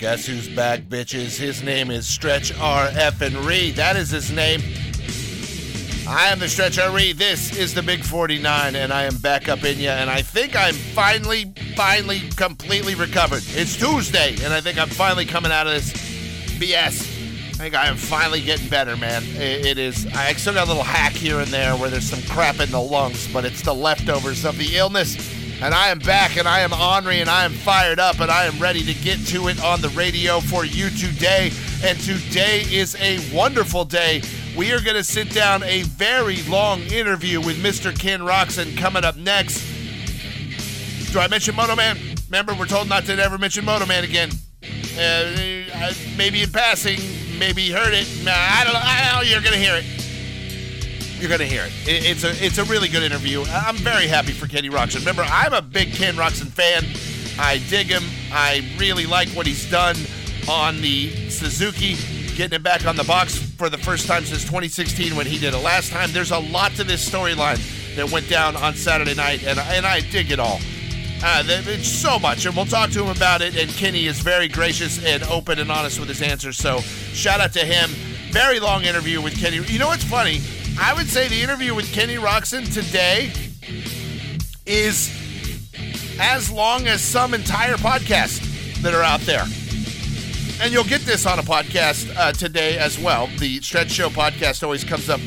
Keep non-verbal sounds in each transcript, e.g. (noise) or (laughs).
guess who's back, bitches? His name is Stretch R. F. and Reed. That is his name. I am the Stretch R. Reed. This is the Big 49, and I am back up in ya. And I think I'm finally, finally, completely recovered. It's Tuesday, and I think I'm finally coming out of this BS. I think I am finally getting better, man. It, it is. I still got a little hack here and there where there's some crap in the lungs, but it's the leftovers of the illness. And I am back, and I am ornery, and I am fired up, and I am ready to get to it on the radio for you today. And today is a wonderful day. We are going to sit down a very long interview with Mr. Ken Roczen coming up next. Do I mention Moto Man? Remember, we're told not to ever mention Moto Man again. Uh, maybe in passing, maybe heard it. I don't know. I don't know. You're going to hear it. You're going to hear it. it. It's a it's a really good interview. I'm very happy for Kenny Roczen. Remember, I'm a big Ken Roczen fan. I dig him. I really like what he's done on the Suzuki, getting it back on the box for the first time since 2016 when he did it last time. There's a lot to this storyline that went down on Saturday night, and, and I dig it all. Uh, it's so much, and we'll talk to him about it. And Kenny is very gracious and open and honest with his answers. So shout out to him. Very long interview with Kenny. You know what's funny? I would say the interview with Kenny Roczen today is as long as some entire podcasts that are out there. And you'll get this on a podcast uh, today as well. The Stretch Show podcast always comes up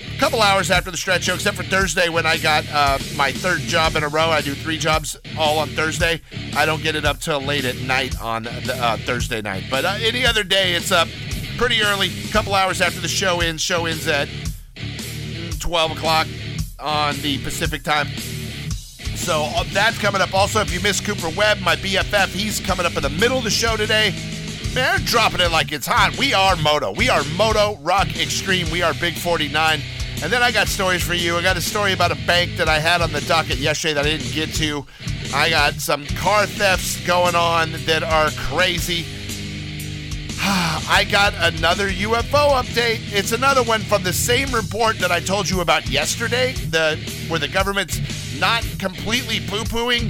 a couple hours after the Stretch Show, except for Thursday when I got uh, my third job in a row. I do three jobs all on Thursday. I don't get it up till late at night on the, uh, Thursday night. But uh, any other day, it's up pretty early, a couple hours after the show ends. Show ends at 12 o'clock on the Pacific time. So uh, that's coming up. Also, if you miss Cooper Webb, my BFF, he's coming up in the middle of the show today. Man, dropping it like it's hot. We are Moto. We are Moto Rock Extreme. We are Big 49. And then I got stories for you. I got a story about a bank that I had on the docket yesterday that I didn't get to. I got some car thefts going on that are crazy. (sighs) I got another UFO update. It's another one from the same report that I told you about yesterday, the where the government's not completely poo-pooing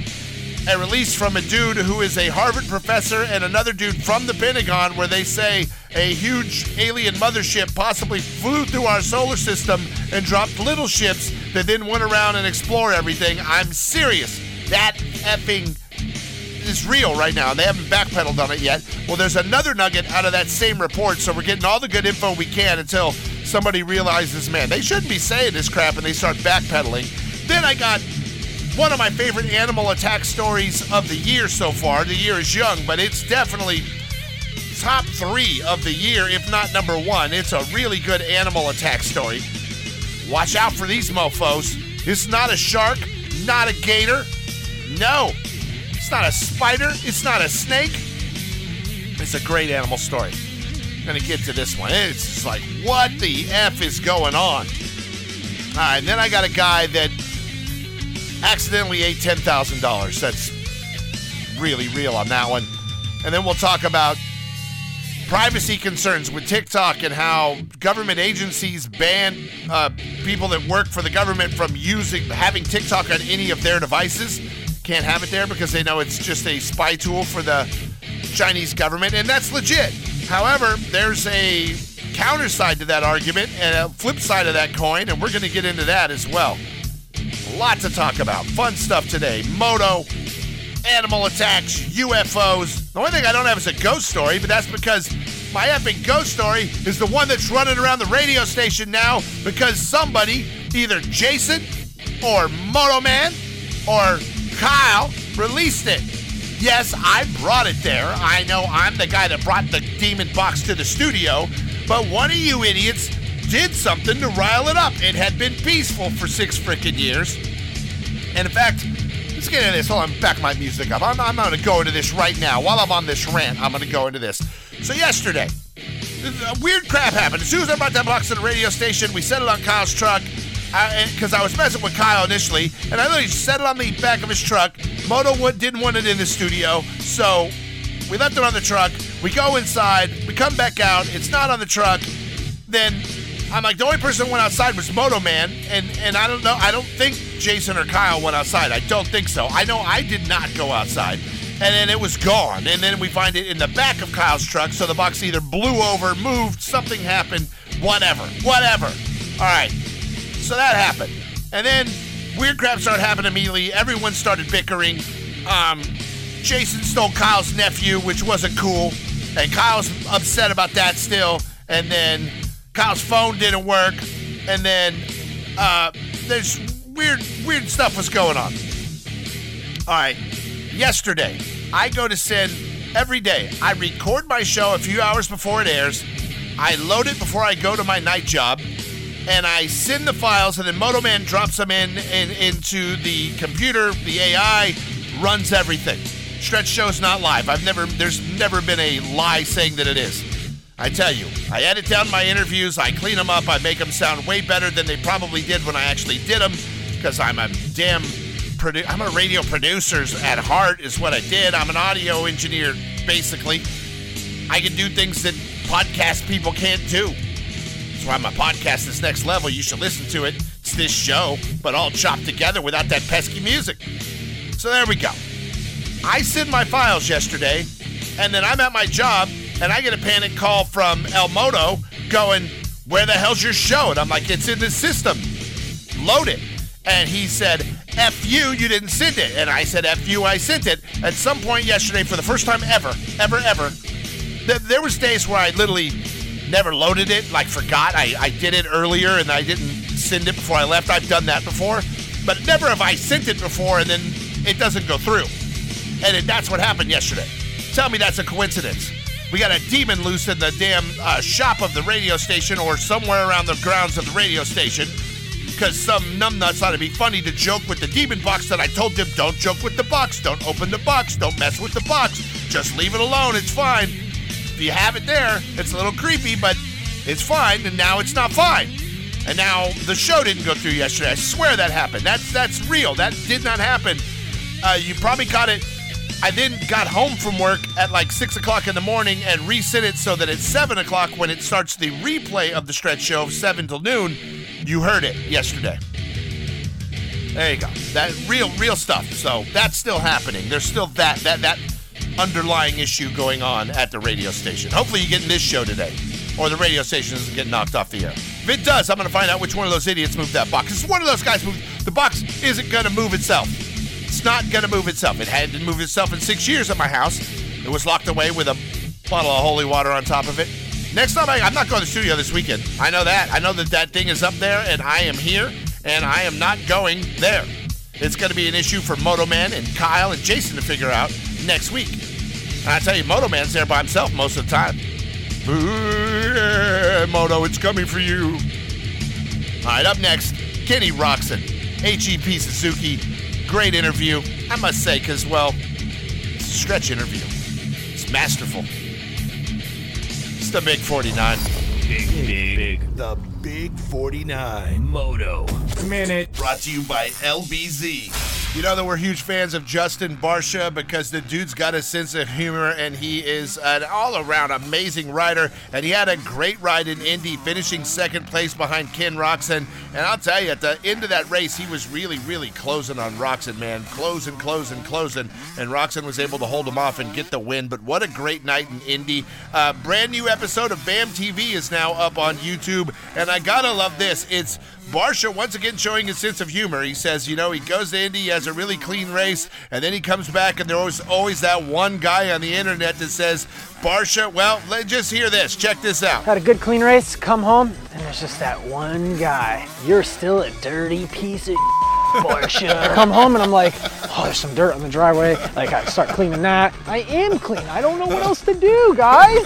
a release from a dude who is a Harvard professor and another dude from the Pentagon where they say a huge alien mothership possibly flew through our solar system and dropped little ships that then went around and explore everything. I'm serious. That effing is real right now. and They haven't backpedaled on it yet. Well, there's another nugget out of that same report, so we're getting all the good info we can until somebody realizes, man, they shouldn't be saying this crap and they start backpedaling. Then I got one of my favorite animal attack stories of the year so far. The year is young, but it's definitely top three of the year, if not number one. It's a really good animal attack story. Watch out for these mofos. It's not a shark, not a gator. No, it's not a spider. It's not a snake. It's a great animal story. I'm gonna get to this one. It's just like, what the F is going on? All right, and then I got a guy that accidentally ate $10,000. That's really real on that one. And then we'll talk about privacy concerns with TikTok and how government agencies ban uh, people that work for the government from using having TikTok on any of their devices. Can't have it there because they know it's just a spy tool for the Chinese government, and that's legit. However, there's a counter side to that argument and a flip side of that coin, and we're going to get into that as well. A lot to talk about. Fun stuff today. Moto, animal attacks, UFOs. The only thing I don't have is a ghost story, but that's because my epic ghost story is the one that's running around the radio station now because somebody, either Jason or Moto Man or Kyle, released it. Yes, I brought it there. I know I'm the guy that brought the demon box to the studio, but one of you idiots did something to rile it up. It had been peaceful for six freaking years. And in fact, let's get into this. Hold on, back my music up. I'm, I'm going to go into this right now. While I'm on this rant, I'm going to go into this. So, yesterday, weird crap happened. As soon as I brought that box to the radio station, we set it on Kyle's truck because I, eh, I, was messing with Kyle initially, and I literally set it on the back of his truck. Moto didn't want it in the studio, so we left it on the truck. We go inside, we come back out, it's not on the truck. Then I'm like, the only person that went outside was Moto Man, and and I don't know, I don't think Jason or Kyle went outside. I don't think so. I know I did not go outside. and then it was gone. And then we find it in the back of Kyle's truck, so the box either blew over, moved, something happened, whatever, whatever. All right, so that happened, and then weird crap started happening immediately. Everyone started bickering. Um, Jason stole Kyle's nephew, which wasn't cool, and Kyle's upset about that still. And then Kyle's phone didn't work, and then uh, there's weird, weird stuff was going on. All right, yesterday I go to send every day. I record my show a few hours before it airs. I load it before I go to my night job, and I send the files, and then Moto Man drops them in, in into the computer. The AI runs everything. Stretch show's not live. I've never, there's never been a lie saying that it is. I tell you, I edit down my interviews, I clean them up, I make them sound way better than they probably did when I actually did them, because I'm a damn produ- I'm a radio producer at heart, is what I did. I'm an audio engineer, basically. I can do things that podcast people can't do. That's why my podcast is next level. You should listen to it. It's this show, but all chopped together without that pesky music. So there we go. I send my files yesterday, and then I'm at my job, and I get a panic call from El Moto going, Where the hell's your show? And I'm like, It's in the system. Load it. And he said, F you, you didn't send it. And I said, F you, I sent it. At some point yesterday, for the first time ever, ever, ever, th- there was days where I literally never loaded it, like forgot. I, I did it earlier and I didn't send it before I left. I've done that before. But never have I sent it before and then it doesn't go through. And it, that's what happened yesterday. Tell me that's a coincidence. We got a demon loose in the damn uh, shop of the radio station or somewhere around the grounds of the radio station because some numbnuts thought it'd be funny to joke with the demon box that I told them don't joke with the box, don't open the box, don't mess with the box, just leave it alone, it's fine. You have it there, it's a little creepy, but it's fine, and now it's not fine. And now the show didn't go through yesterday. I swear that happened. That's that's real. That did not happen. Uh, you probably got it. I then got home from work at like six o'clock in the morning and reset it so that at seven o'clock, when it starts the replay of the stretch show, seven till noon, you heard it yesterday. There you go. That real, real stuff. So that's still happening. There's still that that that underlying issue going on at the radio station. Hopefully, you're getting this show today, or the radio station doesn't get knocked off the air. If it does, I'm going to find out which one of those idiots moved that box. It's one of those guys moved. The box isn't going to move itself. It's not going to move itself. It hadn't moved itself in six years at my house. It was locked away with a bottle of holy water on top of it. Next time, I, I'm not going to the studio this weekend. I know that. I know that that thing is up there, and I am here, and I am not going there. It's going to be an issue for Moto Man and Kyle and Jason to figure out next week. And I tell you, Moto Man's there by himself most of the time. Ooh, yeah, Moto, it's coming for you. All right, up next, Kenny Roczen, HEP Suzuki. Great interview, I must say, because, well, it's a stretch interview. It's masterful. It's the Big 49. Big, big, big. The Big 49. Moto. minute. Brought to you by LBZ. You know that we're huge fans of Justin Barcia because the dude's got a sense of humor and he is an all around amazing rider. And he had a great ride in Indy, finishing second place behind Ken Roczen. And I'll tell you, at the end of that race, he was really, really closing on Roczen, man. Closing, closing, closing. And Roczen was able to hold him off and get the win. But what a great night in Indy. Uh, brand new episode of BAM TV is now up on YouTube. And I gotta love this. It's Barcia once again showing his sense of humor. He says, you know, he goes to Indy, has a really clean race, and then he comes back, and there was always that one guy on the internet that says, Barcia, well, let just hear this. Check this out. Had a good clean race, come home, and there's just that one guy. You're still a dirty piece of Porsche. I come home and I'm like, oh, there's some dirt on the driveway. Like, I start cleaning that. I am clean. I don't know what else to do, guys.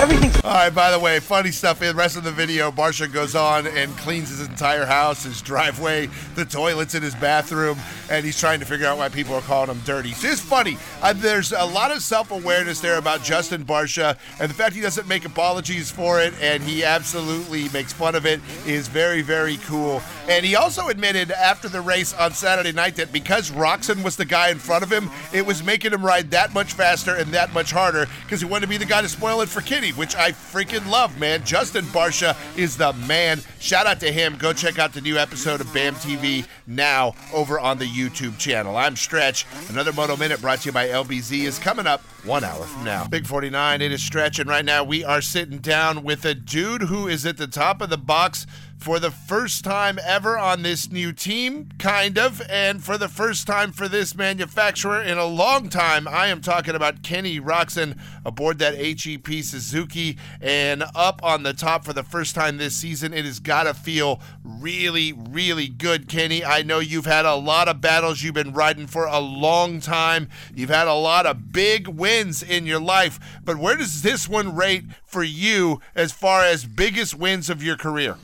Everything's All right, by the way, funny stuff in the rest of the video, Barcia goes on and cleans his entire house, his driveway, the toilets in his bathroom, and he's trying to figure out why people are calling him dirty. It's just funny. Uh, there's a lot of self awareness there about Justin Barcia, and the fact he doesn't make apologies for it and he absolutely makes fun of it is very, very cool. And he also admitted after the race on Saturday night that because Roczen was the guy in front of him, it was making him ride that much faster and that much harder because he wanted to be the guy to spoil it for. City, which I freaking love, man. Justin Barcia is the man. Shout out to him. Go check out the new episode of BAM TV now over on the YouTube channel. I'm Stretch. Another Moto Minute brought to you by LBZ is coming up one hour from now. Big 49, it is Stretch, and right now we are sitting down with a dude who is at the top of the box for the first time ever on this new team, kind of, and for the first time for this manufacturer in a long time. I am talking about Kenny Roczen aboard that HEP Suzuki and up on the top for the first time this season. It has got to feel really, really good, Kenny. I know you've had a lot of battles you've been riding for a long time. You've had a lot of big wins in your life, but where does this one rate for you as far as biggest wins of your career?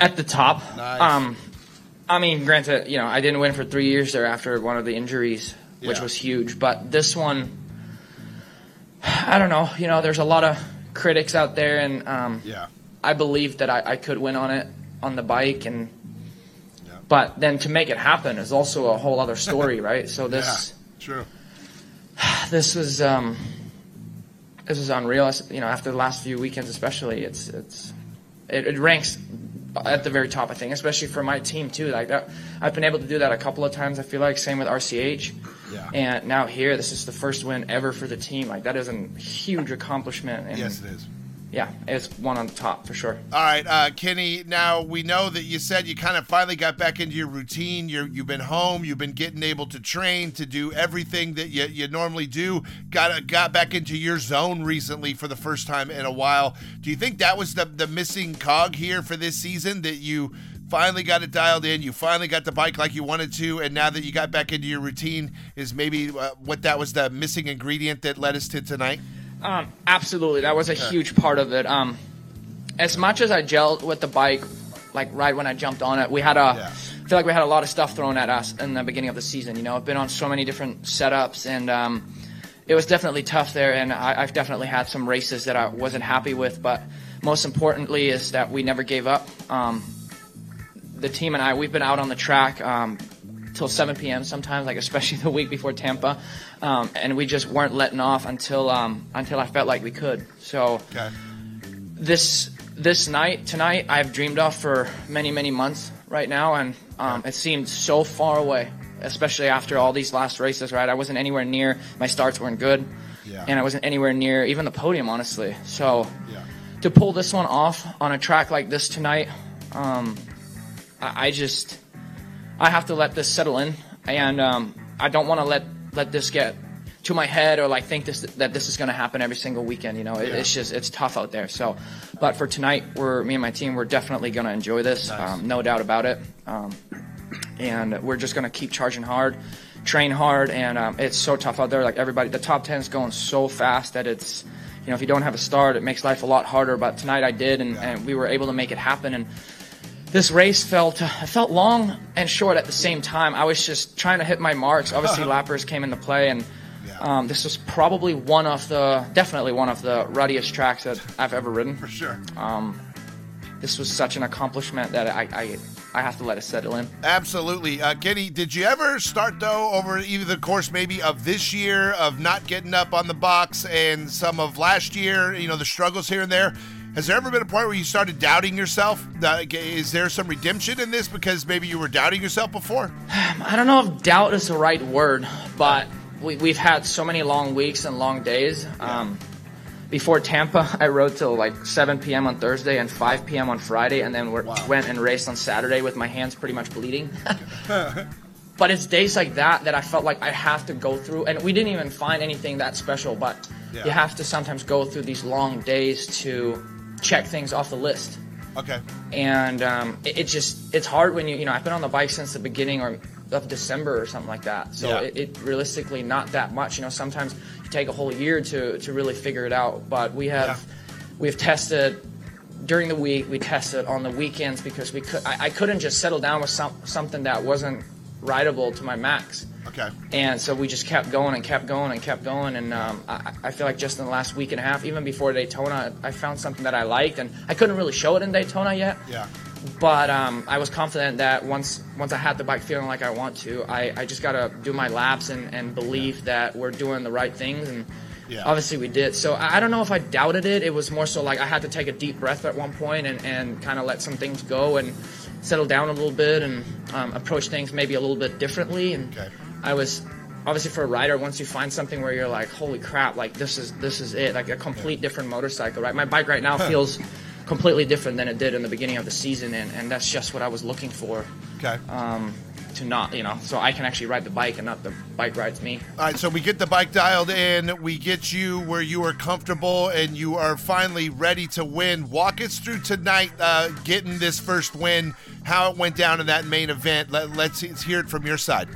At the top. Nice. Um, I mean, granted, you know, I didn't win for three years there after one of the injuries, which Yeah. was huge. But this one, (sighs) I don't know. You know, there's a lot of critics out there, and um, Yeah. I believed that I, I could win on it on the bike, and Yeah. but then to make it happen is also a whole other story, (laughs) right? So this True. (sighs) this was um, this was unreal. You know, after the last few weekends, especially, it's it's it, it ranks at the very top. I think, especially for my team too. Like that, I've been able to do that a couple of times. I feel like same with RCH, Yeah. and now here, this is the first win ever for the team. Like that is a huge accomplishment. And Yes, it is. Yeah, it's one on top for sure. All right, uh, Kenny. Now we know that you said you kind of finally got back into your routine. You're, you've been home. You've been getting able to train to do everything that you, you normally do. Got got back into your zone recently for the first time in a while. Do you think that was the the missing cog here for this season? That you finally got it dialed in. You finally got the bike like you wanted to, and now that you got back into your routine, is maybe uh, what that was the missing ingredient that led us to tonight. Um, absolutely, that was a huge part of it. Um, as much as I gelled with the bike, like right when I jumped on it, we had a. Yeah. I feel like we had a lot of stuff thrown at us in the beginning of the season. You know, I've been on so many different setups, and um, it was definitely tough there. And I, I've definitely had some races that I wasn't happy with, but most importantly is that we never gave up. Um, the team and I, we've been out on the track um, till 7 p.m. sometimes, like especially (laughs) the week before Tampa, um, and we just weren't letting off until um, until I felt like we could. So Okay. this this night tonight, I've dreamed of for many many months right now, and um, it seemed so far away, especially after all these last races. Right, I wasn't anywhere near. My starts weren't good, Yeah. and I wasn't anywhere near even the podium, honestly. So Yeah. to pull this one off on a track like this tonight, um, I, I just I have to let this settle in, and um, I don't want to let let this get to my head or like think this that this is going to happen every single weekend. You know, it, it's just it's tough out there. So, but for tonight, we're me and my team, we're definitely going to enjoy this, um, no doubt about it. Um, and we're just going to keep charging hard, train hard, and um, it's so tough out there. Like everybody, the top ten is going so fast that it's, you know, if you don't have a start, it makes life a lot harder. But tonight I did, and, and we were able to make it happen. And this race felt felt long and short at the same time. I was just trying to hit my marks. Obviously, (laughs) lappers came into play, and um, this was probably one of the, definitely one of the ruddiest tracks that I've ever ridden. For sure. This was such an accomplishment that I, I, I have to let it settle in. Absolutely. Uh, Kenny, did you ever start, though, over either the course maybe of this year, of not getting up on the box, and some of last year, you know, the struggles here and there? Has there ever been a point where you started doubting yourself? Uh, is there some redemption in this because maybe you were doubting yourself before? I don't know if doubt is the right word, but we, we've had so many long weeks and long days. Um, before Tampa, (laughs) I rode till like 7 p.m. on Thursday and 5 p.m. on Friday, and then we went and raced on Saturday with my hands pretty much bleeding. (laughs) but it's days like that that I felt like I have to go through, and we didn't even find anything that special, but Yeah. you have to sometimes go through these long days to check things off the list Okay. and um, it, it just it's hard when you you know I've been on the bike since the beginning or of December or something like that. So Yeah. it, it realistically not that much. You know, sometimes you take a whole year to to really figure it out. But we have we've tested during the week. We tested on the weekends because we could I, I couldn't just settle down with some, something that wasn't rideable to my max. Okay. And so we just kept going and kept going and kept going. And um, I, I feel like just in the last week and a half, even before Daytona, I found something that I liked. And I couldn't really show it in Daytona yet. Yeah. But um, I was confident that once once I had the bike feeling like I want to, I, I just got to do my laps and, and believe that we're doing the right things. And Yeah. obviously we did. So I I don't know if I doubted it. It was more so like I had to take a deep breath at one point and, and kind of let some things go and settle down a little bit and um, approach things maybe a little bit differently. And Okay. I was obviously for a rider once you find something where you're like, holy crap, like this is this is it, like a complete different motorcycle, right? My bike right now feels completely different than it did in the beginning of the season, and, and that's just what I was looking for Okay. Um, to not, you know, so I can actually ride the bike and not the bike rides me. All right, so we get the bike dialed in. We get you where you are comfortable and you are finally ready to win. Walk us through tonight, uh, getting this first win, how it went down in that main event. Let, let's, let's hear it from your side.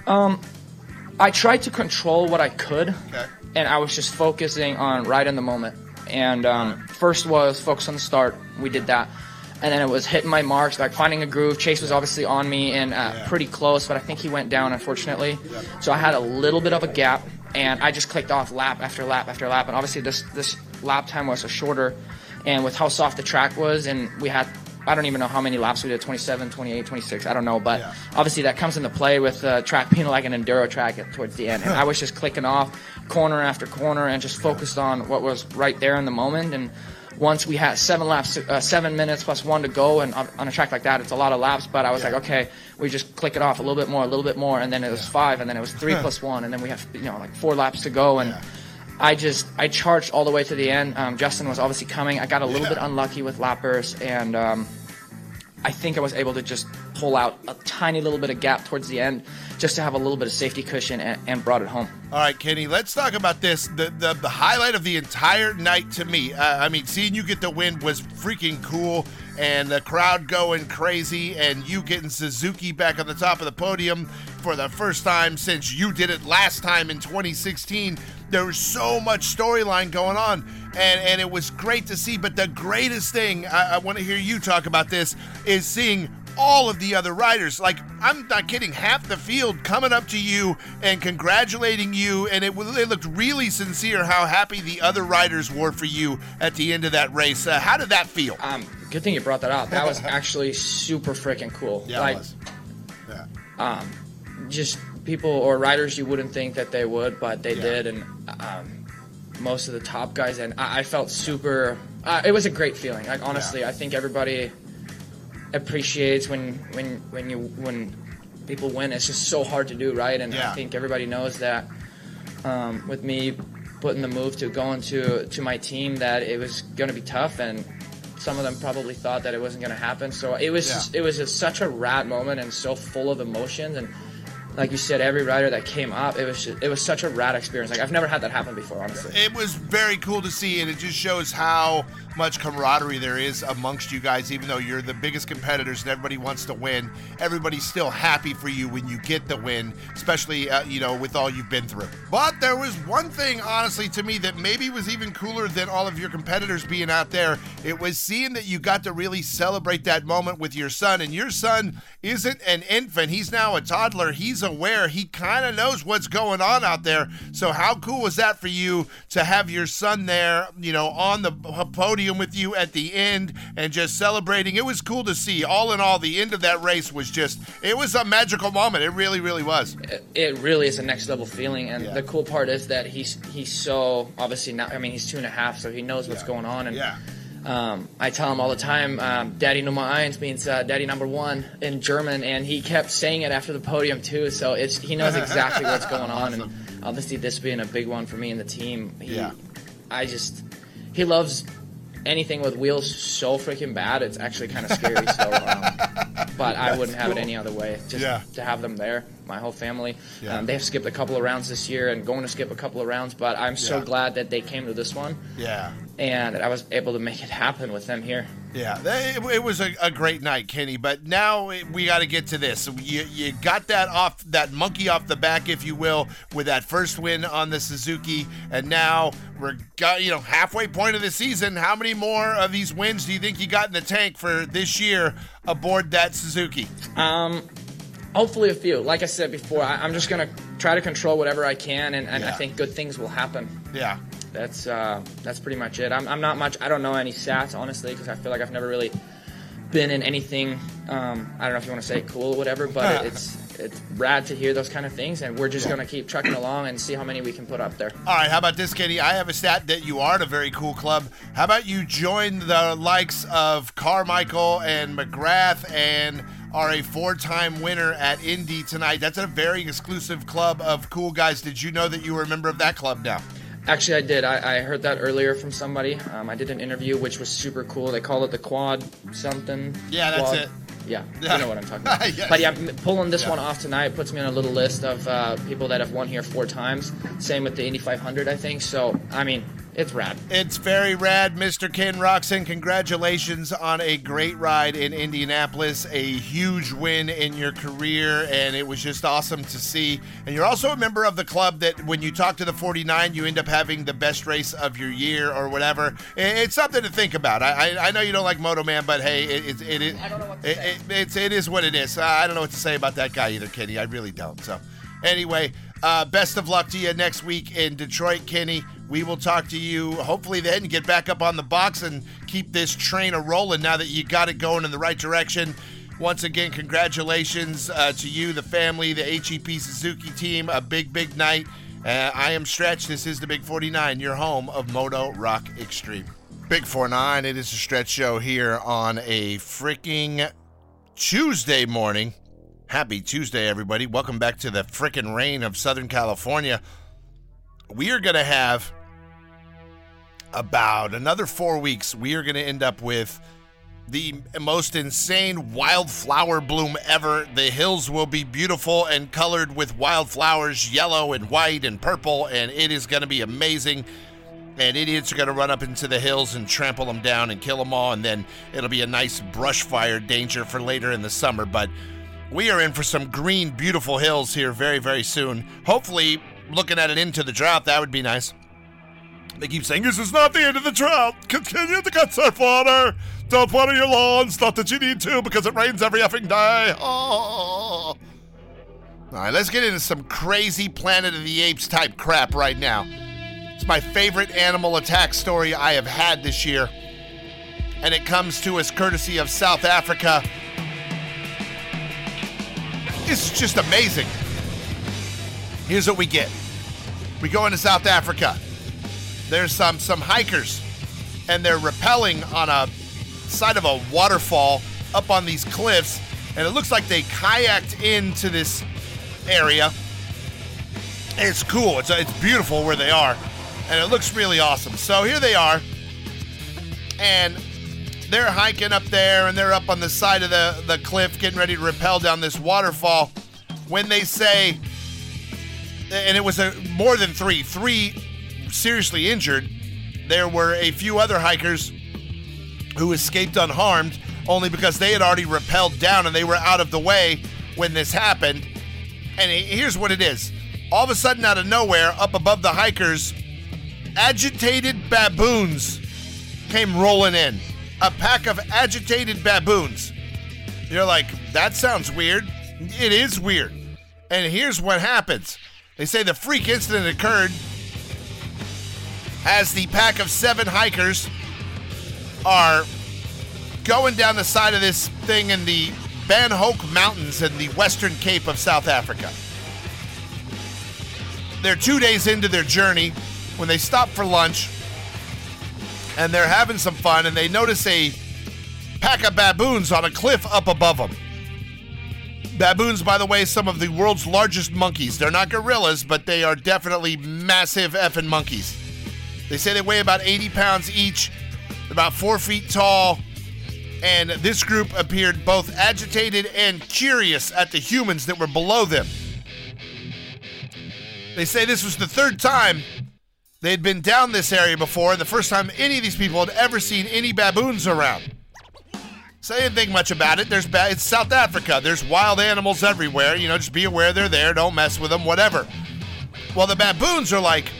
I tried to control what I could, Okay. and I was just focusing on right in the moment. And um, first was focus on the start. We did that. And then it was hitting my marks, like finding a groove. Chase was obviously on me and uh, Yeah. pretty close, but I think he went down, unfortunately. So I had a little bit of a gap, and I just clicked off lap after lap after lap. And obviously, this this lap time was a shorter, and with how soft the track was, and we had I don't even know how many laps we did 27, 28, 26. I don't know, but Yeah. obviously that comes into play with uh, track being like an enduro track at, towards the end. And I was just clicking off corner after corner and just focused on what was right there in the moment. And once we had seven laps, uh, seven minutes plus one to go, and on, on a track like that, it's a lot of laps. But I was Yeah. like, okay, we just click it off a little bit more, a little bit more, and then it was five, and then it was three plus one, and then we have you know like four laps to go, and. Yeah. I just I charged all the way to the end. Um, Justin was obviously coming. I got a little Yeah. bit unlucky with lappers, and um, I think I was able to just pull out a tiny little bit of gap towards the end, just to have a little bit of safety cushion, and, and brought it home. All right, Kenny, let's talk about this. The the, the highlight of the entire night to me, uh, I mean, seeing you get the win was freaking cool, and the crowd going crazy, and you getting Suzuki back on the top of the podium for the first time since you did it last time in 2016. There was so much storyline going on, and, and it was great to see. But the greatest thing, I, I want to hear you talk about this, is seeing all of the other riders. Like, I'm not kidding, half the field coming up to you and congratulating you, and it, it looked really sincere how happy the other riders were for you at the end of that race. Uh, how did that feel? Um, good thing you brought that up. That was (laughs) actually super freaking cool. like Yeah. Um, just people or riders you wouldn't think that they would, but they Yeah. did, and um, most of the top guys. And I, I felt super. Uh, it was a great feeling. Like honestly, Yeah. I think everybody appreciates when when when you when people win. It's just so hard to do, right? And Yeah. I think everybody knows that. Um, with me putting the move to going to to my team, that it was going to be tough, and some of them probably thought that it wasn't going to happen. So it was Yeah. just, it was just such a rad moment and so full of emotions and like you said, every rider that came up, it was just, it was such a rad experience. Like I've never had that happen before, honestly. It was very cool to see, and it just shows how much camaraderie there is amongst you guys. Even though you're the biggest competitors and everybody wants to win, everybody's still happy for you when you get the win, especially uh, you know with all you've been through. But there was one thing, honestly, to me that maybe was even cooler than all of your competitors being out there. It was seeing that you got to really celebrate that moment with your son, and your son isn't an infant; he's now a toddler. He's aware. He kind of knows what's going on out there. So how cool was that for you to have your son there, you know, on the podium with you at the end and just celebrating? It was cool to see. All in all, the end of that race was just it was a magical moment. It really, really was. It, really is a next level feeling, and Yeah. the cool part is that he's he's so obviously not. I mean, he's two and a half, so he knows what's Yeah. going on. And Yeah. Um, I tell him all the time, um, "Daddy Nummer eins" means uh, "Daddy Number One" in German, and he kept saying it after the podium too. So it's he knows exactly what's (laughs) going on, and obviously this being a big one for me and the team. He, Yeah. I just he loves anything with wheels so freaking bad. It's actually kind of scary. so, (laughs) um, but I wouldn't have it any other way. Just Yeah. to have them there, my whole family. Yeah. Um, they have skipped a couple of rounds this year and going to skip a couple of rounds, but I'm so Yeah. glad that they came to this one Yeah. And I was able to make it happen with them here. Yeah, it, it was a, a great night, Kenny. But now we got to get to this. You, you got that off, that monkey off the back, if you will, with that first win on the Suzuki, and now we're got you know halfway point of the season. How many more of these wins do you think you got in the tank for this year aboard that Suzuki? Um, Hopefully, a few. Like I said before, I, I'm just gonna try to control whatever I can, and, and I think good things will happen. Yeah, That's uh, that's pretty much it. I'm, I'm not much. I don't know any stats honestly, because I feel like I've never really been in anything. Um, I don't know if you want to say cool or whatever, but it's it's rad to hear those kind of things, and we're just gonna keep trucking along and see how many we can put up there. All right, how about this, Kenny? I have a stat that you are at a very cool club. How about you join the likes of Carmichael and McGrath and are a four-time winner at Indy tonight. That's a very exclusive club of cool guys. Did you know that you were a member of that club now? Actually, I did. I, I heard that earlier from somebody. Um, I did an interview, which was super cool. They call it the quad something. Yeah, that's quad. it. Yeah, Yeah. (laughs) you know what I'm talking about. Yes. But yeah, pulling this Yeah. one off tonight puts me on a little list of uh, people that have won here four times. Same with the Indy 500, I think. So, I mean, it's rad. It's very rad, Mr. Ken Roczen. Congratulations on a great ride in Indianapolis, a huge win in your career, and it was just awesome to see. And you're also a member of the club that when you talk to the 49, you end up having the best race of your year or whatever. It's something to think about. I, I, I know you don't like Moto Man, but hey, it, it, it, it, I don't know what to it, say. it, it's, it is what it is. I don't know what to say about that guy either, Kenny. I really don't. So, anyway, uh, best of luck to you next week in Detroit, Kenny. We will talk to you hopefully then, get back up on the box and keep this train a rolling now that you got it going in the right direction. Once again, congratulations uh, to you, the family, the HEP Suzuki team. A big, big night. Uh, I am Stretch. This is the Big 49, your home of Moto Rock Extreme. Big 49, it is a Stretch show here on a freaking Tuesday morning. Happy Tuesday, everybody. Welcome back to the freaking rain of Southern California. We are going to have about another four weeks. We are going to end up with the most insane wildflower bloom ever. The hills will be beautiful and colored with wildflowers, yellow and white and purple, and it is going to be amazing. And idiots are going to run up into the hills and trample them down and kill them all, and then it'll be a nice brush fire danger for later in the summer. But we are in for some green, beautiful hills here very, very soon. Hopefully, looking at it into the drought, that would be nice. They keep saying this is not the end of the drought. Continue to conserve water. Don't water your lawns. Not that you need to because it rains every effing day. Oh. All right, let's get into some crazy Planet of the Apes type crap right now. It's my favorite animal attack story I have had this year. And it comes to us courtesy of South Africa. It's just amazing. Here's what we get. We go into South Africa. There's some some hikers and they're rappelling on a side of a waterfall up on these cliffs and it looks like they kayaked into this area. It's cool. It's it's beautiful where they are and it looks really awesome. So here they are. And they're hiking up there and they're up on the side of the, the cliff getting ready to rappel down this waterfall when they say and it was a, more than three three seriously injured there were a few other hikers who escaped unharmed only because they had already rappelled down and they were out of the way when this happened. And here's what it is. All of a sudden out of nowhere up above the hikers agitated baboons came rolling in. A pack of agitated baboons. You're like that sounds weird. It is weird. And here's what happens. They say the freak incident occurred as the pack of seven hikers are going down the side of this thing in the Van Hoek Mountains in the Western Cape of South Africa. They're two days into their journey when they stop for lunch and they're having some fun and they notice a pack of baboons on a cliff up above them. Baboons, by the way, some of the world's largest monkeys. They're not gorillas, but they are definitely massive effing monkeys. They say they weigh about 80 pounds each, about four feet tall, and this group appeared both agitated and curious at the humans that were below them. They say this was the third time they had been down this area before, and the first time any of these people had ever seen any baboons around. So they didn't think much about it. There's ba- it's South Africa. There's wild animals everywhere. You know, just be aware they're there. Don't mess with them. Whatever. Well, the baboons are like,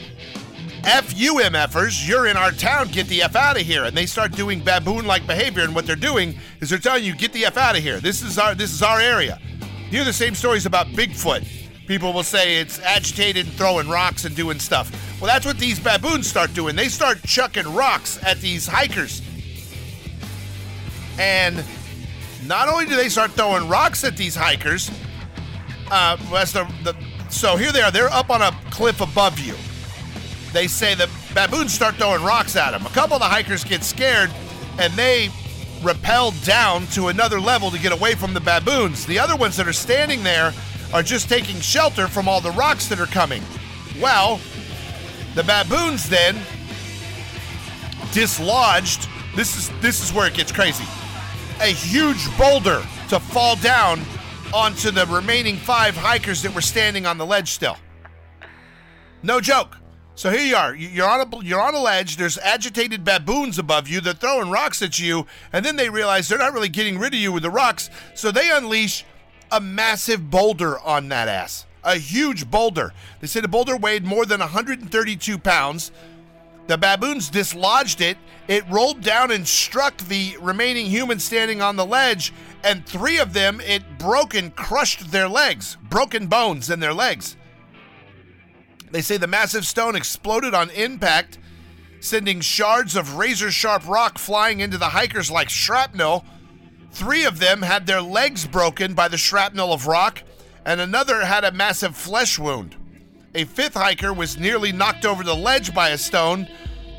"F you, MFers. You're in our town. Get the f out of here." And they start doing baboon-like behavior. And what they're doing is they're telling you, "Get the f out of here. This is our this is our area." You hear the same stories about Bigfoot. People will say it's agitated and throwing rocks and doing stuff. Well, that's what these baboons start doing. They start chucking rocks at these hikers. And not only do they start throwing rocks at these hikers, uh, as the, the so here they are. They're up on a cliff above you. They say the baboons start throwing rocks at them. A couple of the hikers get scared, and they rappel down to another level to get away from the baboons. The other ones that are standing there are just taking shelter from all the rocks that are coming. Well, the baboons then dislodged. This is this is where it gets crazy. A huge boulder to fall down onto the remaining five hikers that were standing on the ledge still. No joke. So here you are. You're on a you're on a ledge. There's agitated baboons above you. They're throwing rocks at you, and then they realize they're not really getting rid of you with the rocks. So they unleash a massive boulder on that ass. A huge boulder. They say the boulder weighed more than 132 pounds. The baboons dislodged it. It rolled down and struck the remaining humans standing on the ledge, and three of them it broke and crushed their legs, broken bones in their legs. They say the massive stone exploded on impact, sending shards of razor sharp rock flying into the hikers like shrapnel. Three of them had their legs broken by the shrapnel of rock, and another had a massive flesh wound. A fifth hiker was nearly knocked over the ledge by a stone,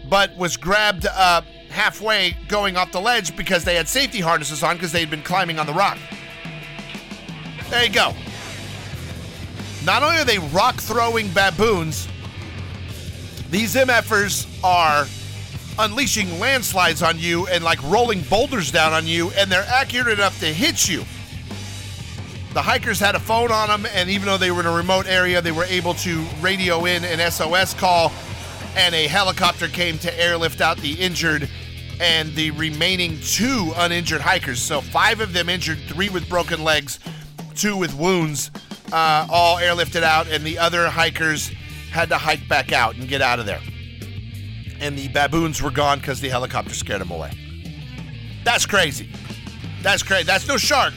but was grabbed uh, halfway going off the ledge because they had safety harnesses on because they had been climbing on the rock. There you go. Not only are they rock throwing baboons, these MFers are unleashing landslides on you and like rolling boulders down on you, and they're accurate enough to hit you. The hikers had a phone on them, and even though they were in a remote area, they were able to radio in an SOS call, and a helicopter came to airlift out the injured and the remaining two uninjured hikers. So, five of them injured, three with broken legs, two with wounds, uh, all airlifted out, and the other hikers had to hike back out and get out of there. And the baboons were gone because the helicopter scared them away. That's crazy. That's crazy. That's no shark.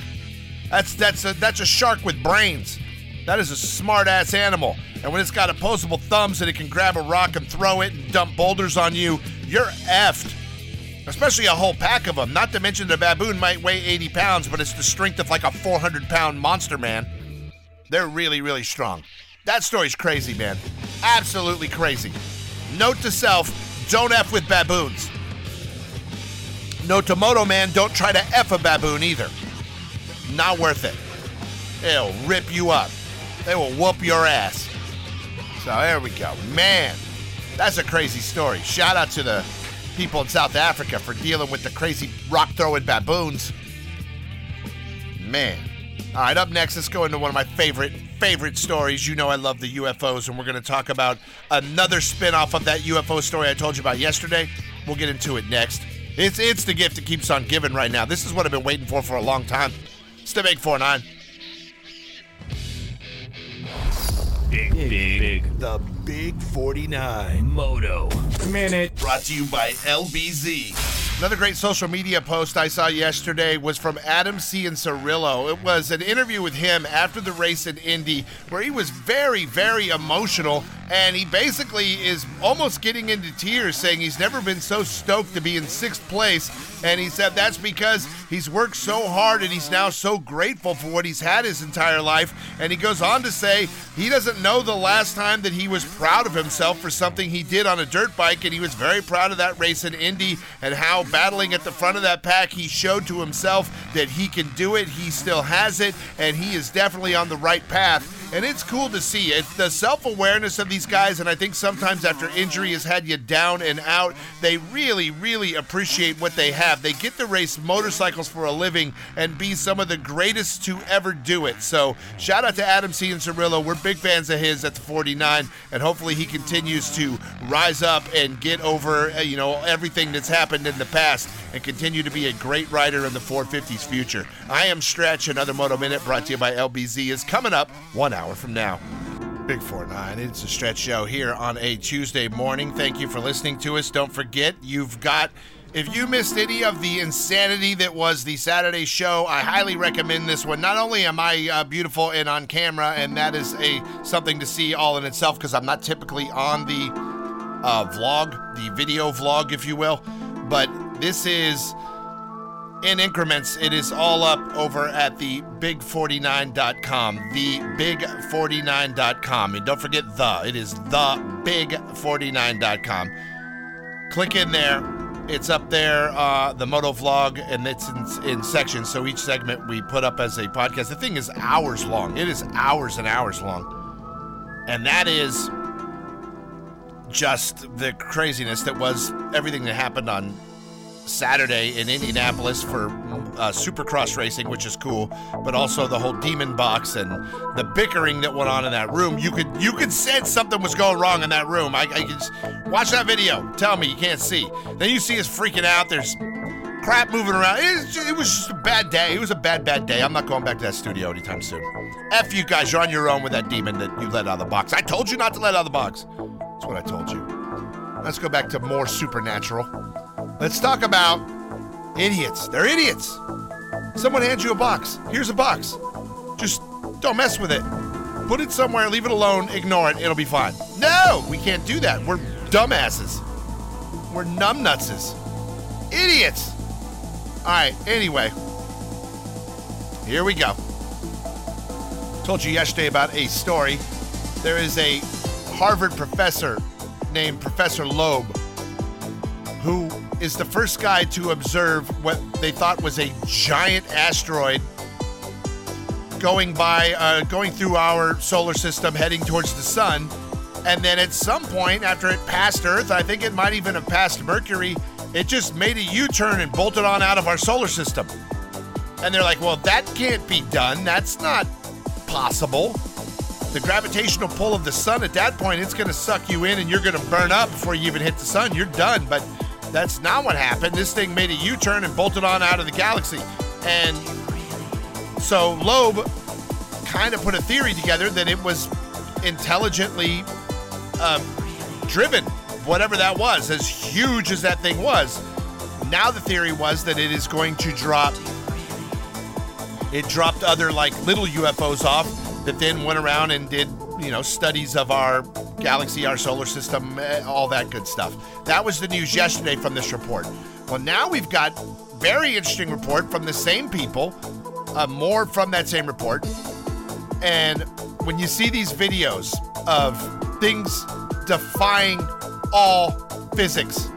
That's that's a that's a shark with brains. That is a smart ass animal. And when it's got opposable thumbs and it can grab a rock and throw it and dump boulders on you, you're effed. Especially a whole pack of them. Not to mention the baboon might weigh 80 pounds, but it's the strength of like a 400 pound monster man. They're really, really strong. That story's crazy, man. Absolutely crazy. Note to self don't F with baboons. Note to Moto Man don't try to F a baboon either. Not worth it. They'll rip you up, they will whoop your ass. So there we go. Man, that's a crazy story. Shout out to the people in South Africa for dealing with the crazy rock throwing baboons. Man. All right, up next, let's go into one of my favorite favorite stories. You know I love the UFOs, and we're going to talk about another spin-off of that UFO story I told you about yesterday. We'll get into it next. It's it's the gift that keeps on giving right now. This is what I've been waiting for for a long time. It's the Big 4-9. Big, big, big. The Big 49. Moto. Minute. Brought to you by LBZ. Another great social media post I saw yesterday was from Adam Cianciarulo. It was an interview with him after the race in Indy where he was very, very emotional and he basically is almost getting into tears saying he's never been so stoked to be in sixth place. And he said that's because he's worked so hard and he's now so grateful for what he's had his entire life. And he goes on to say he doesn't know the last time that he was proud of himself for something he did on a dirt bike. And he was very proud of that race in Indy and how battling at the front of that pack, he showed to himself that he can do it. He still has it, and he is definitely on the right path and it's cool to see. It's the self awareness of these guys, and I think sometimes after injury has had you down and out, they really, really appreciate what they have. They get to race motorcycles for a living and be some of the greatest to ever do it. So, shout out to Adam Cianciarulo. We're big fans of his at the 49, and hopefully he continues to rise up and get over, uh, you know, everything that's happened in the past and continue to be a great rider in the 450's future. I am Stretch. Another Moto Minute brought to you by LBZ is coming up one hour hour from now. Big 49. It's a stretch show here on a Tuesday morning. Thank you for listening to us. Don't forget, you've got. If you missed any of the insanity that was the Saturday show, I highly recommend this one. Not only am I uh, beautiful and on camera, and that is a something to see all in itself because I'm not typically on the uh, vlog, the video vlog, if you will, but this is in increments. It is all up over at the big49.com. The big49.com. And don't forget the. It is the big49.com. Click in there. It's up there, uh, the moto vlog, and it's in, in sections. So each segment we put up as a podcast. The thing is hours long. It is hours and hours long. And that is just the craziness that was everything that happened on Saturday in Indianapolis for uh, Supercross racing, which is cool, but also the whole demon box and the bickering that went on in that room. You could you could sense something was going wrong in that room. I, I just, watch that video. Tell me you can't see. Then you see us freaking out. There's crap moving around. It just, it was just a bad day. It was a bad, bad day. I'm not going back to that studio anytime soon. F you guys. You're on your own with that demon that you let out of the box. I told you not to let out of the box. That's what I told you. Let's go back to more supernatural. Let's talk about idiots. They're idiots. Someone hands you a box. Here's a box. Just don't mess with it. Put it somewhere, leave it alone, ignore it, it'll be fine. No, we can't do that. We're dumbasses. We're numbnutses. Idiots. All right, anyway. Here we go. Told you yesterday about a story. There is a Harvard professor named Professor Loeb who is the first guy to observe what they thought was a giant asteroid going by, uh, going through our solar system, heading towards the sun. And then at some point, after it passed Earth, I think it might even have passed Mercury, it just made a U turn and bolted on out of our solar system. And they're like, well, that can't be done. That's not possible. The gravitational pull of the sun, at that point, it's going to suck you in and you're going to burn up before you even hit the sun. You're done. But that's not what happened. This thing made a U turn and bolted on out of the galaxy. And so Loeb kind of put a theory together that it was intelligently um, driven, whatever that was, as huge as that thing was. Now the theory was that it is going to drop. It dropped other like little UFOs off that then went around and did you know studies of our galaxy, our solar system, eh, all that good stuff. That was the news yesterday from this report. Well, now we've got very interesting report from the same people, uh, more from that same report. And when you see these videos of things defying all physics,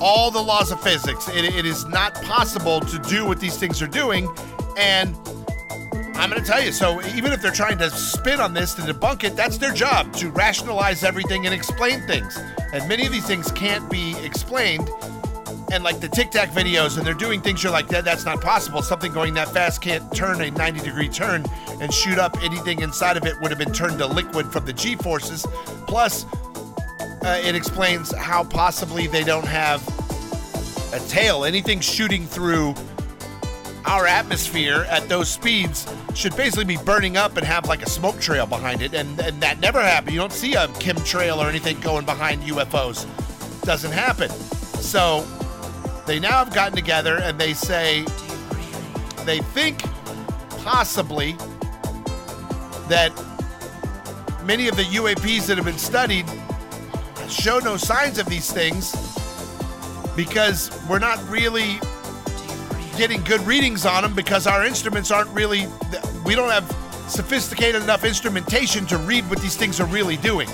all the laws of physics, it, it is not possible to do what these things are doing. And I'm going to tell you. So even if they're trying to spin on this to debunk it, that's their job to rationalize everything and explain things. And many of these things can't be explained. And like the Tic Tac videos, and they're doing things you're like, that, that's not possible. Something going that fast can't turn a 90 degree turn and shoot up anything inside of it would have been turned to liquid from the G forces. Plus, uh, it explains how possibly they don't have a tail. Anything shooting through our atmosphere at those speeds should basically be burning up and have like a smoke trail behind it. And, and that never happened. You don't see a chemtrail or anything going behind UFOs. Doesn't happen. So they now have gotten together and they say they think possibly that many of the UAPs that have been studied show no signs of these things because we're not really getting good readings on them because our instruments aren't really, we don't have sophisticated enough instrumentation to read what these things are really doing.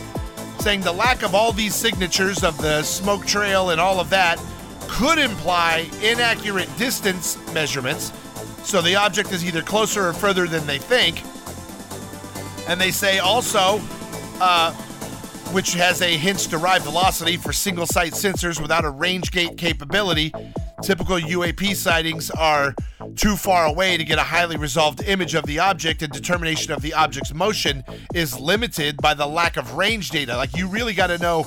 Saying the lack of all these signatures of the smoke trail and all of that could imply inaccurate distance measurements. So the object is either closer or further than they think. And they say also, uh, which has a hints derived velocity for single site sensors without a range gate capability, Typical UAP sightings are too far away to get a highly resolved image of the object, and determination of the object's motion is limited by the lack of range data. Like, you really got to know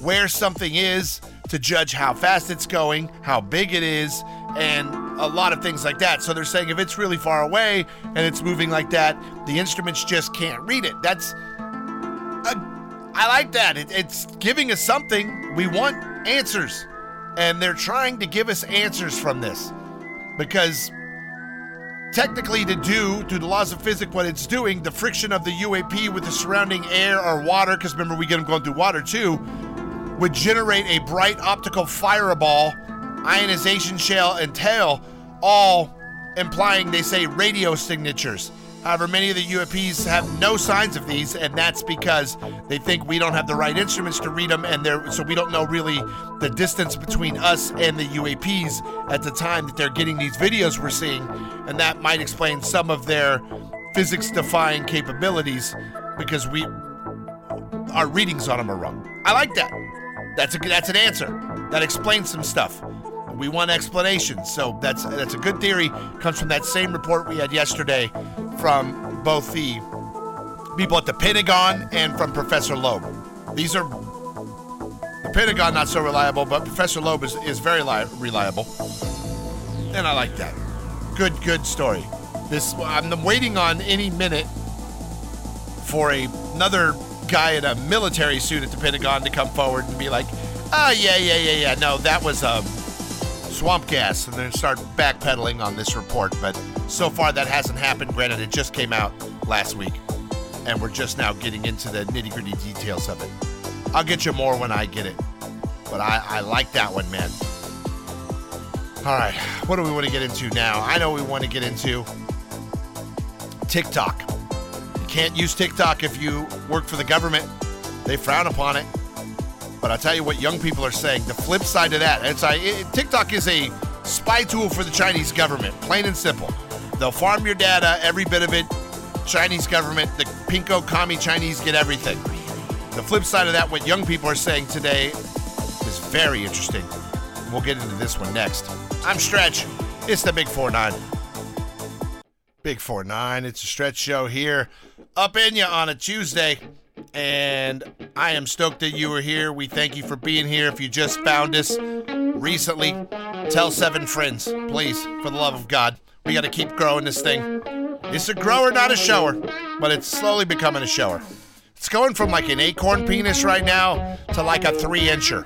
where something is to judge how fast it's going, how big it is, and a lot of things like that. So they're saying if it's really far away and it's moving like that, the instruments just can't read it. That's. A, I like that. It, it's giving us something. We want answers and they're trying to give us answers from this because technically to do through the laws of physics what it's doing the friction of the uap with the surrounding air or water because remember we get them going through water too would generate a bright optical fireball ionization shell and tail all implying they say radio signatures. However, many of the UAPs have no signs of these, and that's because they think we don't have the right instruments to read them, and they're so we don't know really the distance between us and the UAPs at the time that they're getting these videos we're seeing, and that might explain some of their physics-defying capabilities because we our readings on them are wrong. I like that. That's a that's an answer. That explains some stuff. We want explanations, so that's that's a good theory. Comes from that same report we had yesterday from both the people at the Pentagon and from Professor Loeb. These are the Pentagon not so reliable, but Professor Loeb is, is very li- reliable, and I like that. Good good story. This I'm waiting on any minute for a, another guy in a military suit at the Pentagon to come forward and be like, "Oh yeah, yeah, yeah, yeah. No, that was um, swamp gas," and then start backpedaling on this report. But so far, that hasn't happened. Granted, it just came out last week, and we're just now getting into the nitty gritty details of it. I'll get you more when I get it, but I, I like that one, man. All right, what do we want to get into now? I know we want to get into TikTok. You can't use TikTok if you work for the government. They frown upon it. But I'll tell you what young people are saying. The flip side of that, it's like, it, TikTok is a spy tool for the Chinese government, plain and simple. They'll farm your data, every bit of it. Chinese government, the pinko commie Chinese get everything. The flip side of that, what young people are saying today, is very interesting. We'll get into this one next. I'm Stretch. It's the Big 4 9. Big 4 9. It's a stretch show here. Up in you on a Tuesday. And I am stoked that you are here. We thank you for being here. If you just found us recently, tell seven friends, please, for the love of God. We got to keep growing this thing. It's a grower, not a shower, but it's slowly becoming a shower. It's going from like an acorn penis right now to like a three incher.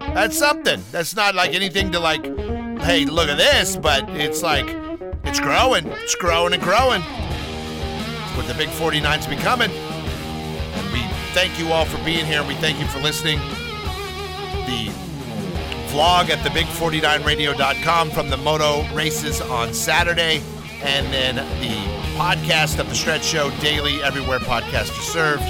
That's something. That's not like anything to like, hey, look at this, but it's like, it's growing. It's growing and growing. It's what the big 49's becoming. Thank you all for being here. We thank you for listening. The vlog at thebig49radio.com from the moto races on Saturday. And then the podcast of the Stretch Show daily, everywhere podcasts are served.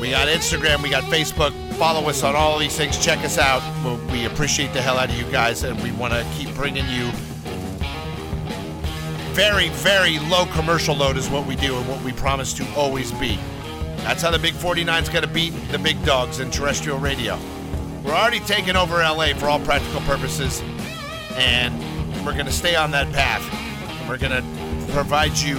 We got Instagram, we got Facebook. Follow us on all these things. Check us out. We appreciate the hell out of you guys, and we want to keep bringing you very, very low commercial load is what we do and what we promise to always be. That's how the Big 49's going to beat the big dogs in terrestrial radio. We're already taking over LA for all practical purposes, and we're going to stay on that path. We're going to provide you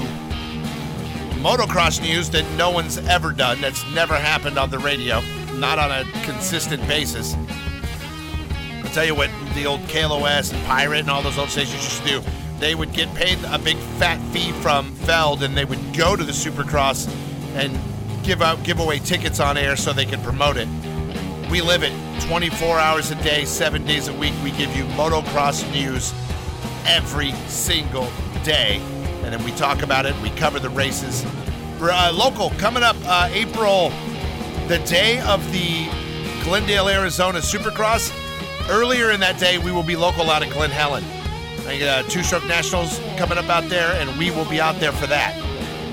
motocross news that no one's ever done, that's never happened on the radio, not on a consistent basis. I'll tell you what the old KLOS and Pirate and all those old stations used to do. They would get paid a big fat fee from Feld and they would go to the Supercross and give out give away tickets on air so they can promote it. We live it 24 hours a day, seven days a week. We give you motocross news every single day and then we talk about it. We cover the races. Uh, local coming up uh, April, the day of the Glendale, Arizona Supercross. Earlier in that day, we will be local out of Glen Helen. I Uh, Two Stroke Nationals coming up out there, and we will be out there for that.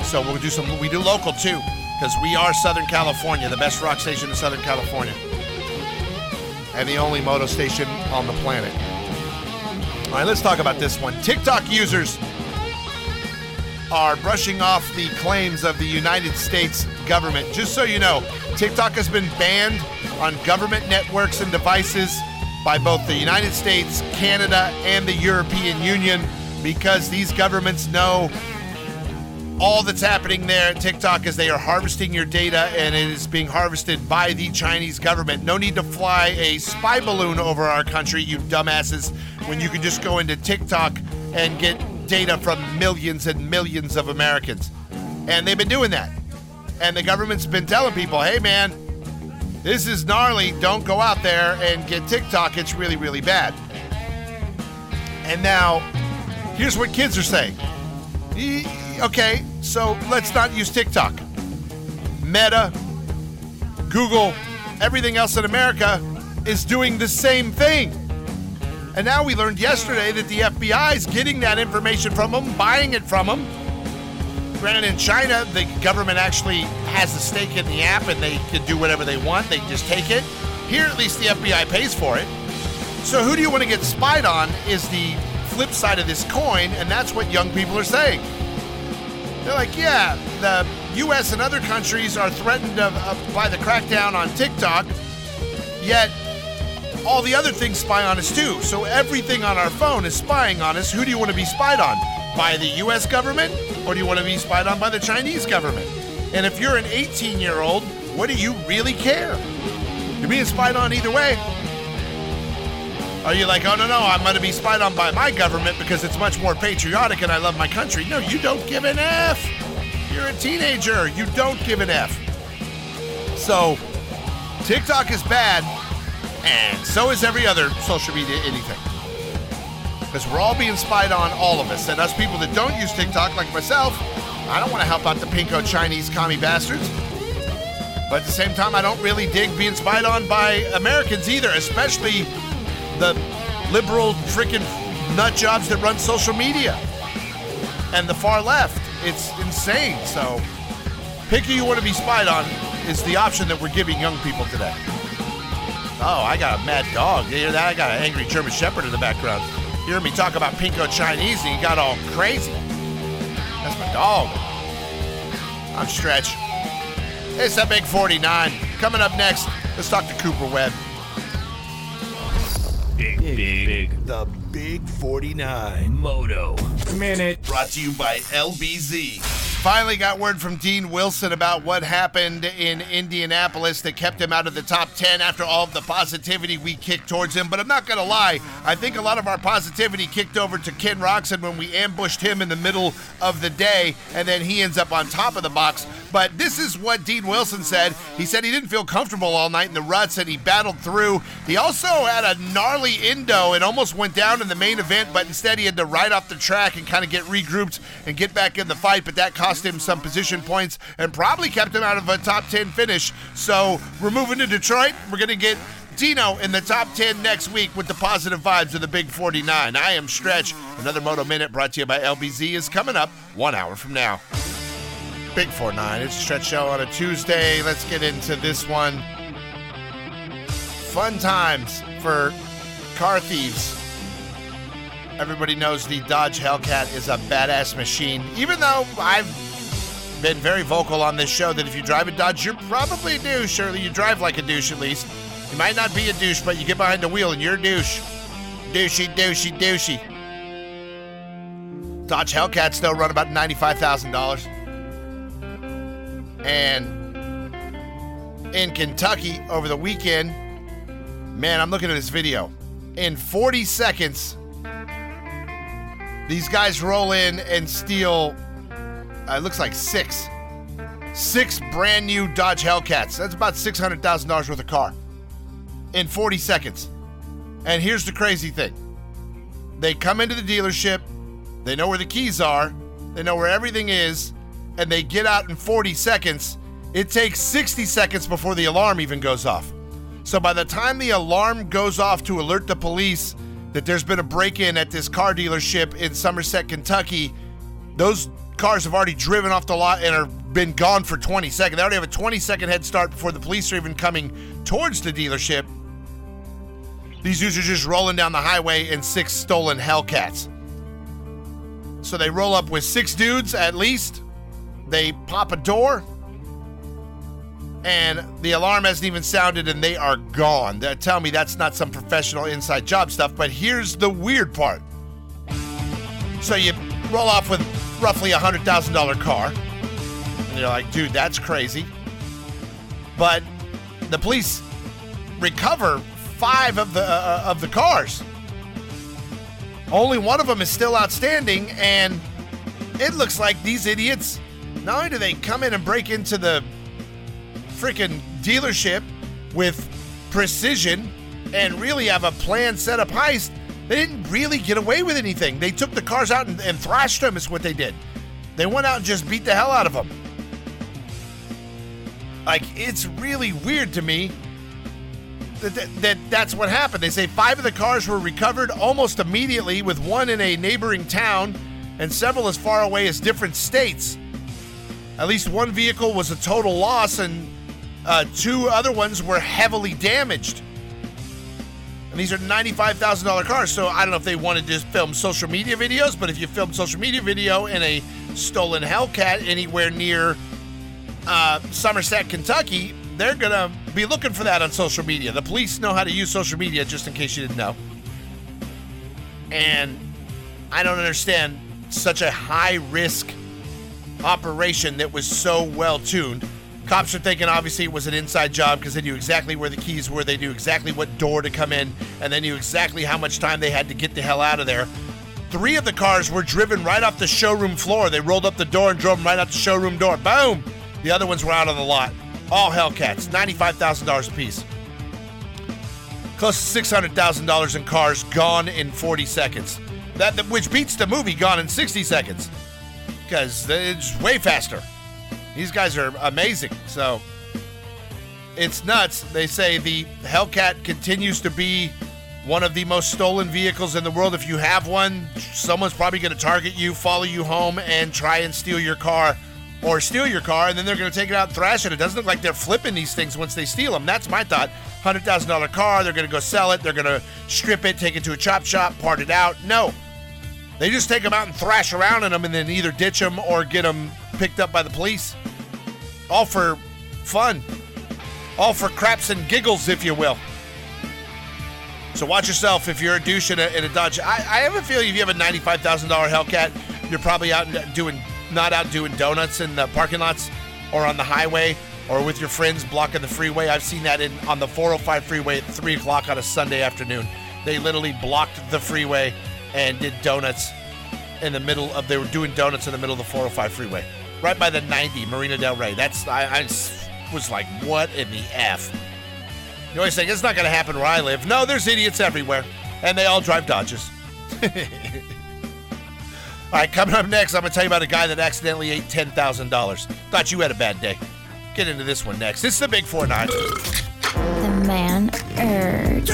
So we'll do some. We do local too, because we are Southern California, the best rock station in Southern California, and the only moto station on the planet. All right, let's talk about this one. TikTok users are brushing off the claims of the United States government. Just so you know, TikTok has been banned on government networks and devices by both the United States, Canada, and the European Union because these governments know all that's happening there at TikTok is they are harvesting your data and it is being harvested by the Chinese government. No need to fly a spy balloon over our country, you dumbasses, when you can just go into TikTok and get data from millions and millions of Americans. And they've been doing that. And the government's been telling people, hey man, this is gnarly. Don't go out there and get TikTok. It's really, really bad. And now, here's what kids are saying. Okay, so let's not use TikTok. Meta, Google, everything else in America is doing the same thing. And now we learned yesterday that the FBI is getting that information from them, buying it from them. Granted, in China, the government actually has a stake in the app and they can do whatever they want. They just take it. Here, at least, the FBI pays for it. So, who do you want to get spied on is the flip side of this coin, and that's what young people are saying. They're like, yeah, the U.S. and other countries are threatened of, of, by the crackdown on TikTok, yet all the other things spy on us too. So everything on our phone is spying on us. Who do you want to be spied on? By the U.S. government, or do you want to be spied on by the Chinese government? And if you're an 18 year old, what do you really care? You're being spied on either way. Are you like, oh no, no, I'm going to be spied on by my government because it's much more patriotic and I love my country? No, you don't give an F. You're a teenager. You don't give an F. So, TikTok is bad, and so is every other social media anything. Because we're all being spied on, all of us. And us people that don't use TikTok, like myself, I don't want to help out the pinko Chinese commie bastards. But at the same time, I don't really dig being spied on by Americans either, especially the liberal freaking nut jobs that run social media and the far left. It's insane. So, pick who you want to be spied on is the option that we're giving young people today. Oh, I got a mad dog. You hear that? I got an angry German Shepherd in the background. You hear me talk about Pinko Chinese and you got all crazy. That's my dog. I'm Stretch. It's the Big 49. Coming up next, let's talk to Cooper Webb. Big, big, big. The Big 49. Moto. Minute. Brought to you by LBZ. Finally got word from Dean Wilson about what happened in Indianapolis that kept him out of the top 10 after all of the positivity we kicked towards him. But I'm not going to lie, I think a lot of our positivity kicked over to Ken Roczen when we ambushed him in the middle of the day, and then he ends up on top of the box. But this is what Dean Wilson said. He said he didn't feel comfortable all night in the ruts and he battled through. He also had a gnarly endo and almost went down in the main event, but instead he had to ride off the track and kind of get regrouped and get back in the fight. But that cost him some position points and probably kept him out of a top 10 finish. So we're moving to Detroit. We're going to get Dino in the top 10 next week with the positive vibes of the Big 49. I am Stretch. Another Moto Minute brought to you by LBZ is coming up one hour from now. Big 49. It's Stretch Show on a Tuesday. Let's get into this one. Fun times for car thieves. Everybody knows the Dodge Hellcat is a badass machine. Even though I've been very vocal on this show that if you drive a Dodge, you're probably a douche. Surely you drive like a douche at least. You might not be a douche, but you get behind the wheel and you're a douche. Douchey, douchey, douchey. Dodge Hellcats though run about ninety-five thousand dollars. And in Kentucky over the weekend, man, I'm looking at this video. In 40 seconds, these guys roll in and steal, uh, it looks like six. Six brand new Dodge Hellcats. That's about $600,000 worth of car in 40 seconds. And here's the crazy thing they come into the dealership, they know where the keys are, they know where everything is, and they get out in 40 seconds. It takes 60 seconds before the alarm even goes off. So by the time the alarm goes off to alert the police that there's been a break in at this car dealership in Somerset, Kentucky, those cars have already driven off the lot and are been gone for 20 seconds. They already have a 20 second head start before the police are even coming towards the dealership. These dudes are just rolling down the highway in six stolen Hellcats. So they roll up with six dudes at least. They pop a door, and the alarm hasn't even sounded, and they are gone. They tell me that's not some professional inside job stuff, but here's the weird part. So you roll off with roughly a hundred thousand dollar car, and you're like, dude, that's crazy. But the police recover five of the uh, of the cars. Only one of them is still outstanding, and it looks like these idiots. Not only do they come in and break into the freaking dealership with precision and really have a plan set up heist, they didn't really get away with anything. They took the cars out and, and thrashed them. Is what they did. They went out and just beat the hell out of them. Like it's really weird to me that, that, that that's what happened. They say five of the cars were recovered almost immediately, with one in a neighboring town and several as far away as different states. At least one vehicle was a total loss, and uh, two other ones were heavily damaged. And these are $95,000 cars, so I don't know if they wanted to film social media videos, but if you film social media video in a stolen Hellcat anywhere near uh, Somerset, Kentucky, they're going to be looking for that on social media. The police know how to use social media, just in case you didn't know. And I don't understand such a high risk operation that was so well tuned. Cops are thinking obviously it was an inside job because they knew exactly where the keys were, they knew exactly what door to come in, and they knew exactly how much time they had to get the hell out of there. Three of the cars were driven right off the showroom floor. They rolled up the door and drove them right out the showroom door. Boom! The other ones were out on the lot. All Hellcats, $95,000 a piece. Close to $600,000 in cars gone in 40 seconds. That, which beats the movie Gone in 60 seconds. Because it's way faster. These guys are amazing. So it's nuts. They say the Hellcat continues to be one of the most stolen vehicles in the world. If you have one, someone's probably going to target you, follow you home, and try and steal your car or steal your car, and then they're going to take it out and thrash it. It doesn't look like they're flipping these things once they steal them. That's my thought. $100,000 car, they're going to go sell it, they're going to strip it, take it to a chop shop, part it out. No. They just take them out and thrash around in them and then either ditch them or get them picked up by the police. All for fun. All for craps and giggles, if you will. So watch yourself if you're a douche in a, in a Dodge. I, I have a feeling if you have a $95,000 Hellcat, you're probably out doing not out doing donuts in the parking lots or on the highway or with your friends blocking the freeway. I've seen that in on the 405 freeway at 3 o'clock on a Sunday afternoon. They literally blocked the freeway and did donuts in the middle of, they were doing donuts in the middle of the 405 freeway. Right by the 90, Marina Del Rey. That's, I, I was like, what in the F? You always think it's not going to happen where I live. No, there's idiots everywhere, and they all drive Dodges. (laughs) All right, coming up next, I'm going to tell you about a guy that accidentally ate $10,000. Thought you had a bad day. Get into this one next. This is the Big 4 9. The man urge.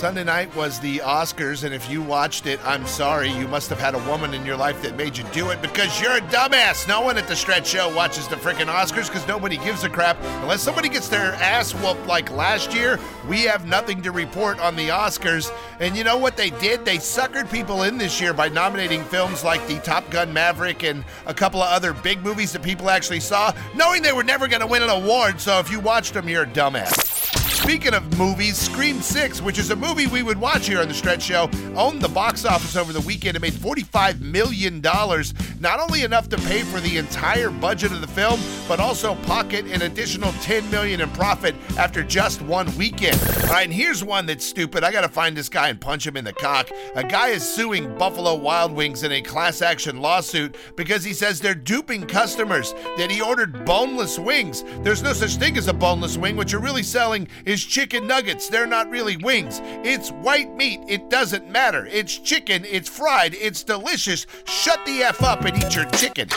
Sunday night was the Oscars, and if you watched it, I'm sorry. You must have had a woman in your life that made you do it because you're a dumbass. No one at the Stretch Show watches the freaking Oscars because nobody gives a crap. Unless somebody gets their ass whooped like last year, we have nothing to report on the Oscars. And you know what they did? They suckered people in this year by nominating films like the Top Gun Maverick and a couple of other big movies that people actually saw, knowing they were never going to win an award. So if you watched them, you're a dumbass. Speaking of movies, Scream 6, which is a movie we would watch here on the Stretch Show, owned the box office over the weekend. and made $45 million, not only enough to pay for the entire budget of the film, but also pocket an additional 10 million in profit after just one weekend. All right, and here's one that's stupid. I got to find this guy and punch him in the cock. A guy is suing Buffalo Wild Wings in a class action lawsuit because he says they're duping customers, that he ordered boneless wings. There's no such thing as a boneless wing. What you're really selling is chicken nuggets. They're not really wings. It's white meat. It doesn't matter. It's chicken. It's fried. It's delicious. Shut the F up and eat your chicken.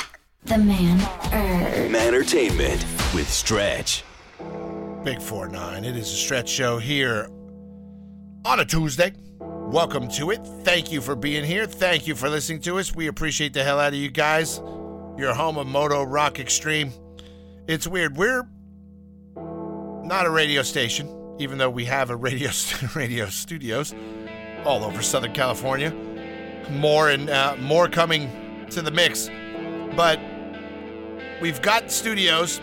The man urge. Entertainment with Stretch. Big 4 9. It is a stretch show here on a Tuesday. Welcome to it. Thank you for being here. Thank you for listening to us. We appreciate the hell out of you guys. Your home of Moto Rock Extreme. It's weird. We're not a radio station, even though we have a radio (laughs) radio studios all over Southern California. More and uh, more coming to the mix, but we've got studios.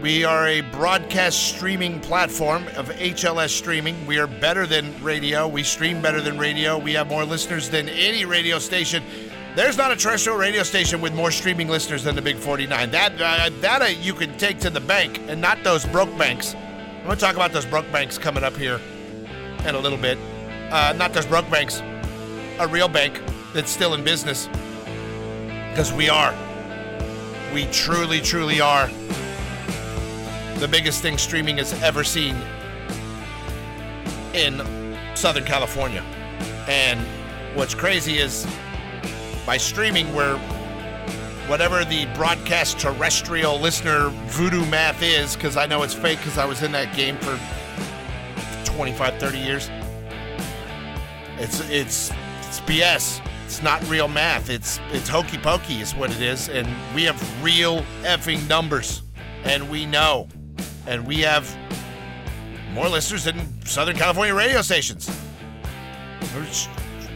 We are a broadcast streaming platform of HLS streaming. We are better than radio. We stream better than radio. We have more listeners than any radio station. There's not a terrestrial radio station with more streaming listeners than the Big 49. That uh, that uh, you can take to the bank, and not those broke banks. I'm to talk about those broke banks coming up here in a little bit. Uh, not those broke banks, a real bank that's still in business. Because we are. We truly, truly are the biggest thing streaming has ever seen in Southern California. And what's crazy is by streaming, we're whatever the broadcast terrestrial listener voodoo math is, because I know it's fake because I was in that game for 25, 30 years. It's it's it's BS. It's not real math. It's it's hokey pokey is what it is, and we have real effing numbers, and we know, and we have more listeners than Southern California radio stations.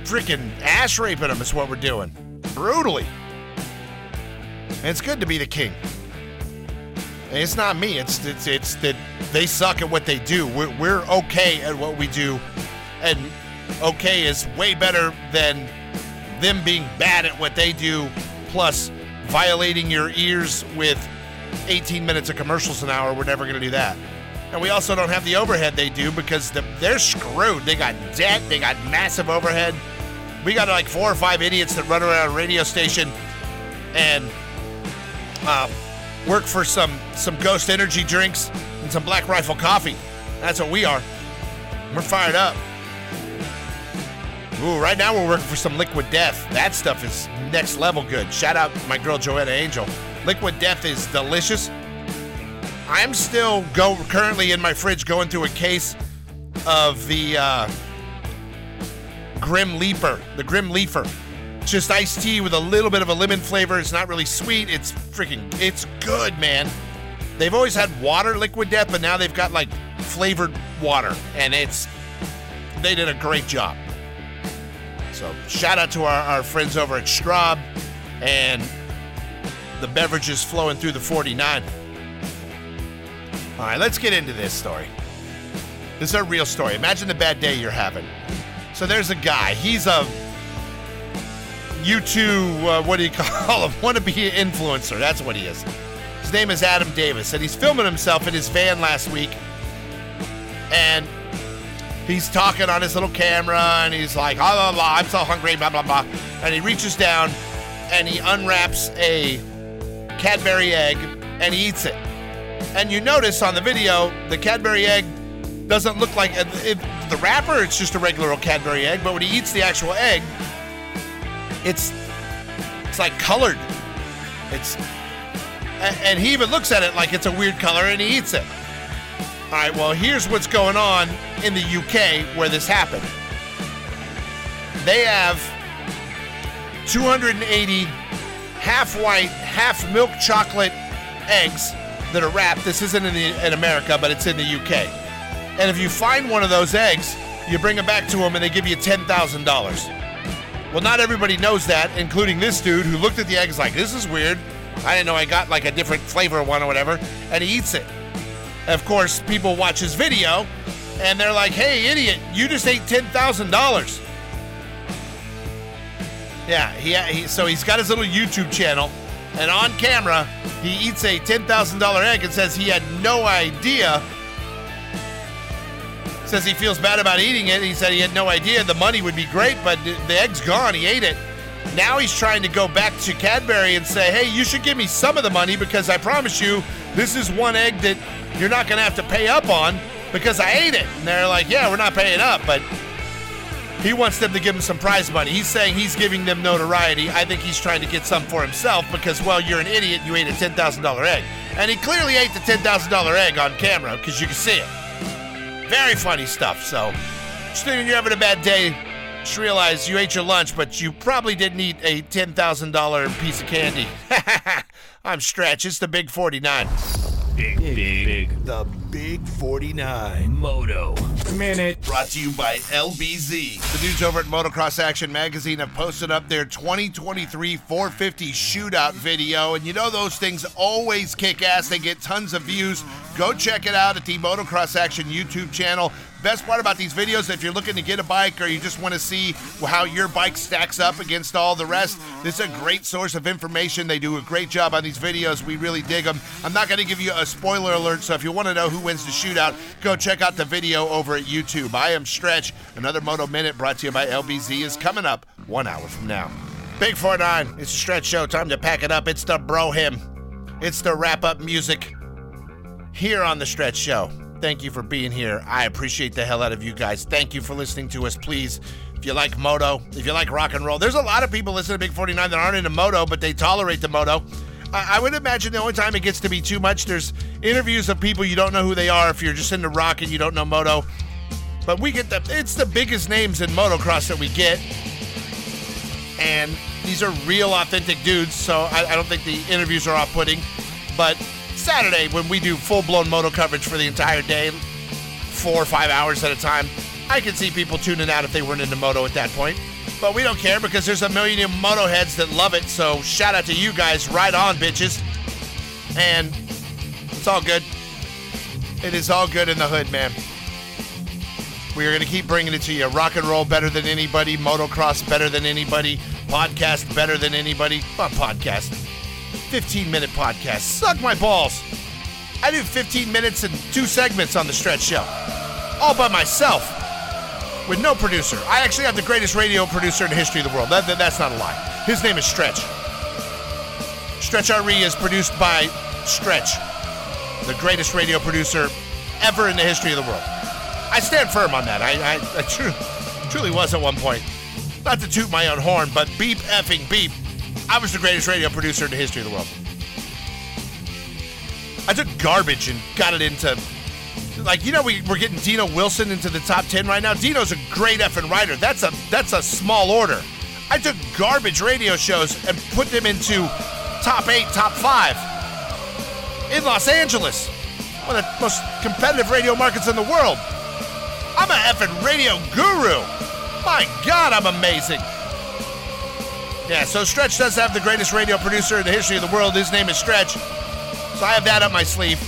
Freaking ass raping them is what we're doing, brutally. And it's good to be the king. And it's not me. It's it's it's that they suck at what they do. We're we're okay at what we do, and okay is way better than them being bad at what they do, plus violating your ears with 18 minutes of commercials an hour. We're never going to do that. And we also don't have the overhead they do because the, they're screwed. They got debt, they got massive overhead. We got like four or five idiots that run around a radio station and uh, work for some some Ghost Energy drinks and some Black Rifle coffee. That's what we are. We're fired up. Ooh, right now we're working for some Liquid Death. That stuff is next level good. Shout out my girl Joanna Angel. Liquid Death is delicious. I'm still go currently in my fridge going through a case of the uh, Grim Leafer, the Grim Leafer. Just iced tea with a little bit of a lemon flavor. It's not really sweet. It's freaking, it's good, man. They've always had water liquid death, but now they've got like flavored water, and it's they did a great job. So shout out to our, our friends over at Straub and the beverages flowing through the 49. All right, let's get into this story. This is a real story. Imagine the bad day you're having. So there's a guy. He's a YouTube, uh, what do you (laughs) call him? wanna Wannabe influencer. That's what he is. His name is Adam Davis, and he's filming himself in his van last week. And he's talking on his little camera, and he's like, blah, blah, blah, I'm so hungry, blah, blah, blah. And he reaches down and he unwraps a Cadbury egg and he eats it. And you notice on the video, the Cadbury egg doesn't look like it, the wrapper, it's just a regular old Cadbury egg, but when he eats the actual egg, it's it's like colored. It's and he even looks at it like it's a weird color and he eats it. All right, well, here's what's going on in the UK where this happened. They have 280 half white, half milk chocolate eggs that are wrapped. This isn't in, the, in America, but it's in the UK. And if you find one of those eggs, you bring it back to them and they give you $10,000. Well, not everybody knows that, including this dude who looked at the eggs like, this is weird. I didn't know I got like a different flavor one or whatever. And he eats it. Of course, people watch his video and they're like, hey, idiot, you just ate $10,000. Yeah, he, he so he's got his little YouTube channel, and on camera, he eats a $10,000 egg and says he had no idea. Says he feels bad about eating it. He said he had no idea the money would be great, but the egg's gone. He ate it. Now he's trying to go back to Cadbury and say, hey, you should give me some of the money because I promise you, this is one egg that you're not going to have to pay up on because I ate it. And they're like, yeah, we're not paying up, but he wants them to give him some prize money. He's saying he's giving them notoriety. I think he's trying to get some for himself because, well, you're an idiot. You ate a $10,000 egg. And he clearly ate the $10,000 egg on camera because you can see it. Very funny stuff. So, just when you're having a bad day, just realize you ate your lunch, but you probably didn't eat a $10,000 piece of candy. (laughs) I'm Stretch. It's the Big 49. Big, big, big. The Big 49. Moto. Minute. Brought to you by LBZ. The dudes over at Motocross Action Magazine have posted up their 2023 450 shootout video. And you know those things always kick ass. They get tons of views. Go check it out at the Motocross Action YouTube channel. Best part about these videos, if you're looking to get a bike or you just want to see how your bike stacks up against all the rest, this is a great source of information. They do a great job on these videos. We really dig them. I'm not going to give you a spoiler alert, so if you want to know who wins the shootout, go check out the video over at YouTube. I am Stretch. Another Moto Minute brought to you by LBZ is coming up one hour from now. Big 49, it's a Stretch Show. Time to pack it up. It's the bro hymn. It's the wrap up music here on the Stretch Show. Thank you for being here. I appreciate the hell out of you guys. Thank you for listening to us. Please, if you like moto, if you like rock and roll, there's a lot of people listening to Big 49 that aren't into moto, but they tolerate the moto. I, I would imagine the only time it gets to be too much, there's interviews of people you don't know who they are if you're just into rock and you don't know moto. But we get the, it's the biggest names in motocross that we get. And these are real, authentic dudes, so I, I don't think the interviews are off putting. But Saturday, when we do full blown moto coverage for the entire day, four or five hours at a time, I can see people tuning out if they weren't into moto at that point. But we don't care because there's a million moto heads that love it. So shout out to you guys. Right on, bitches. And it's all good. It is all good in the hood, man. We are going to keep bringing it to you. Rock and roll better than anybody. Motocross better than anybody. Podcast better than anybody. What podcast? 15 minute podcast. Suck my balls. I do 15 minutes and two segments on the stretch show. All by myself. With no producer. I actually have the greatest radio producer in the history of the world. That, that- that's not a lie. His name is Stretch. Stretch RE is produced by Stretch, the greatest radio producer ever in the history of the world. I stand firm on that. I, I, I tru- truly was at one point. Not to toot my own horn, but beep effing beep. I was the greatest radio producer in the history of the world. I took garbage and got it into, like you know, we, we're getting Dino Wilson into the top ten right now. Dino's a great effing writer. That's a that's a small order. I took garbage radio shows and put them into top eight, top five in Los Angeles, one of the most competitive radio markets in the world. I'm an effing radio guru. My God, I'm amazing. Yeah, so Stretch does have the greatest radio producer in the history of the world. His name is Stretch. So I have that up my sleeve.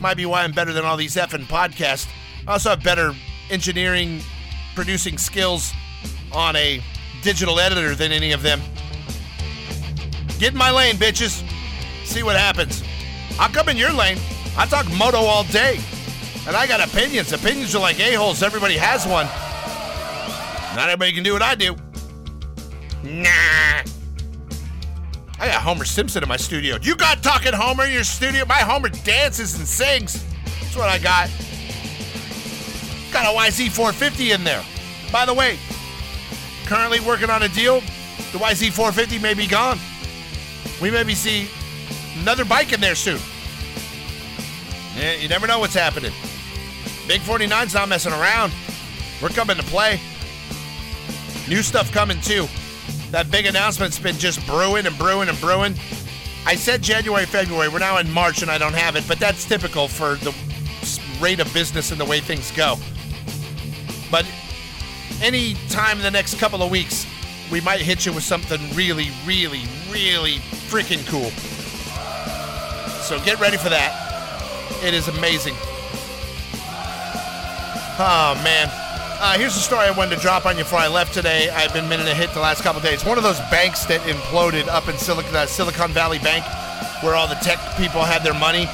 Might be why I'm better than all these effing podcasts. I also have better engineering, producing skills on a digital editor than any of them. Get in my lane, bitches. See what happens. I'll come in your lane. I talk moto all day. And I got opinions. Opinions are like a-holes. Everybody has one. Not everybody can do what I do. Nah. I got Homer Simpson in my studio. You got talking Homer in your studio? My Homer dances and sings. That's what I got. Got a YZ450 in there. By the way, currently working on a deal. The YZ450 may be gone. We maybe see another bike in there soon. Yeah, you never know what's happening. Big 49's not messing around. We're coming to play. New stuff coming too. That big announcement's been just brewing and brewing and brewing. I said January, February. We're now in March and I don't have it, but that's typical for the rate of business and the way things go. But any time in the next couple of weeks, we might hit you with something really, really, really freaking cool. So get ready for that. It is amazing. Oh, man. Uh, here's a story I wanted to drop on you before I left today. I've been meaning a hit the last couple days. One of those banks that imploded up in Silicon, uh, Silicon Valley Bank, where all the tech people had their money,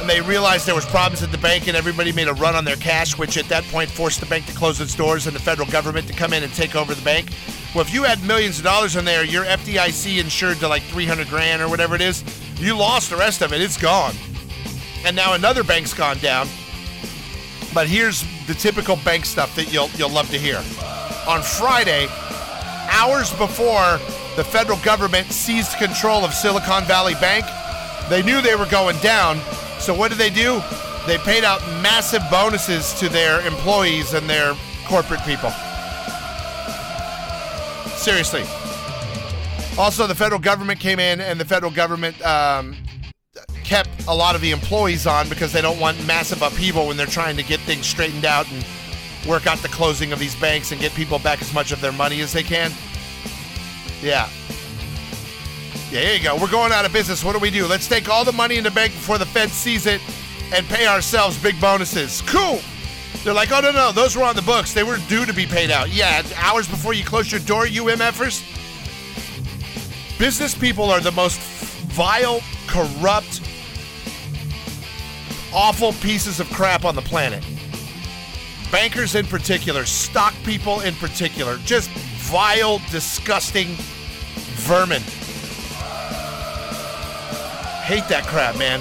and they realized there was problems at the bank, and everybody made a run on their cash, which at that point forced the bank to close its doors and the federal government to come in and take over the bank. Well, if you had millions of dollars in there, you're FDIC insured to like 300 grand or whatever it is. You lost the rest of it. It's gone. And now another bank's gone down. But here's the typical bank stuff that you'll you'll love to hear. On Friday, hours before the federal government seized control of Silicon Valley Bank, they knew they were going down. So what did they do? They paid out massive bonuses to their employees and their corporate people. Seriously. Also, the federal government came in, and the federal government um, a lot of the employees on because they don't want massive upheaval when they're trying to get things straightened out and work out the closing of these banks and get people back as much of their money as they can. Yeah. Yeah, here you go. We're going out of business. What do we do? Let's take all the money in the bank before the Fed sees it and pay ourselves big bonuses. Cool. They're like, oh, no, no, those were on the books. They were due to be paid out. Yeah, hours before you close your door, you MFers. Business people are the most vile, corrupt, awful pieces of crap on the planet. Bankers in particular, stock people in particular, just vile, disgusting vermin. Hate that crap, man.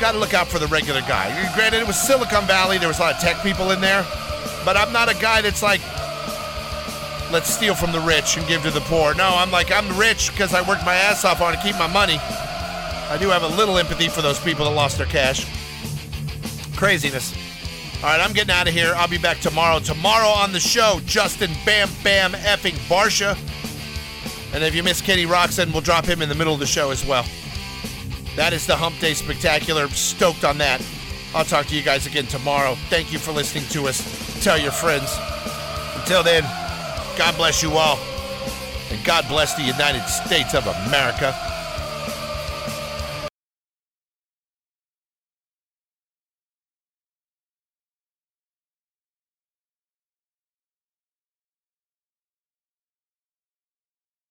got to look out for the regular guy. Granted, it was Silicon Valley. There was a lot of tech people in there, but I'm not a guy that's like, let's steal from the rich and give to the poor. No, I'm like, I'm rich because I worked my ass off on to keep my money. I do have a little empathy for those people that lost their cash. Craziness. All right, I'm getting out of here. I'll be back tomorrow. Tomorrow on the show, Justin Bam Bam effing Barcia. And if you miss Kenny Roczen, we'll drop him in the middle of the show as well. That is the Hump Day Spectacular. Stoked on that. I'll talk to you guys again tomorrow. Thank you for listening to us. Tell your friends. Until then, God bless you all. And God bless the United States of America.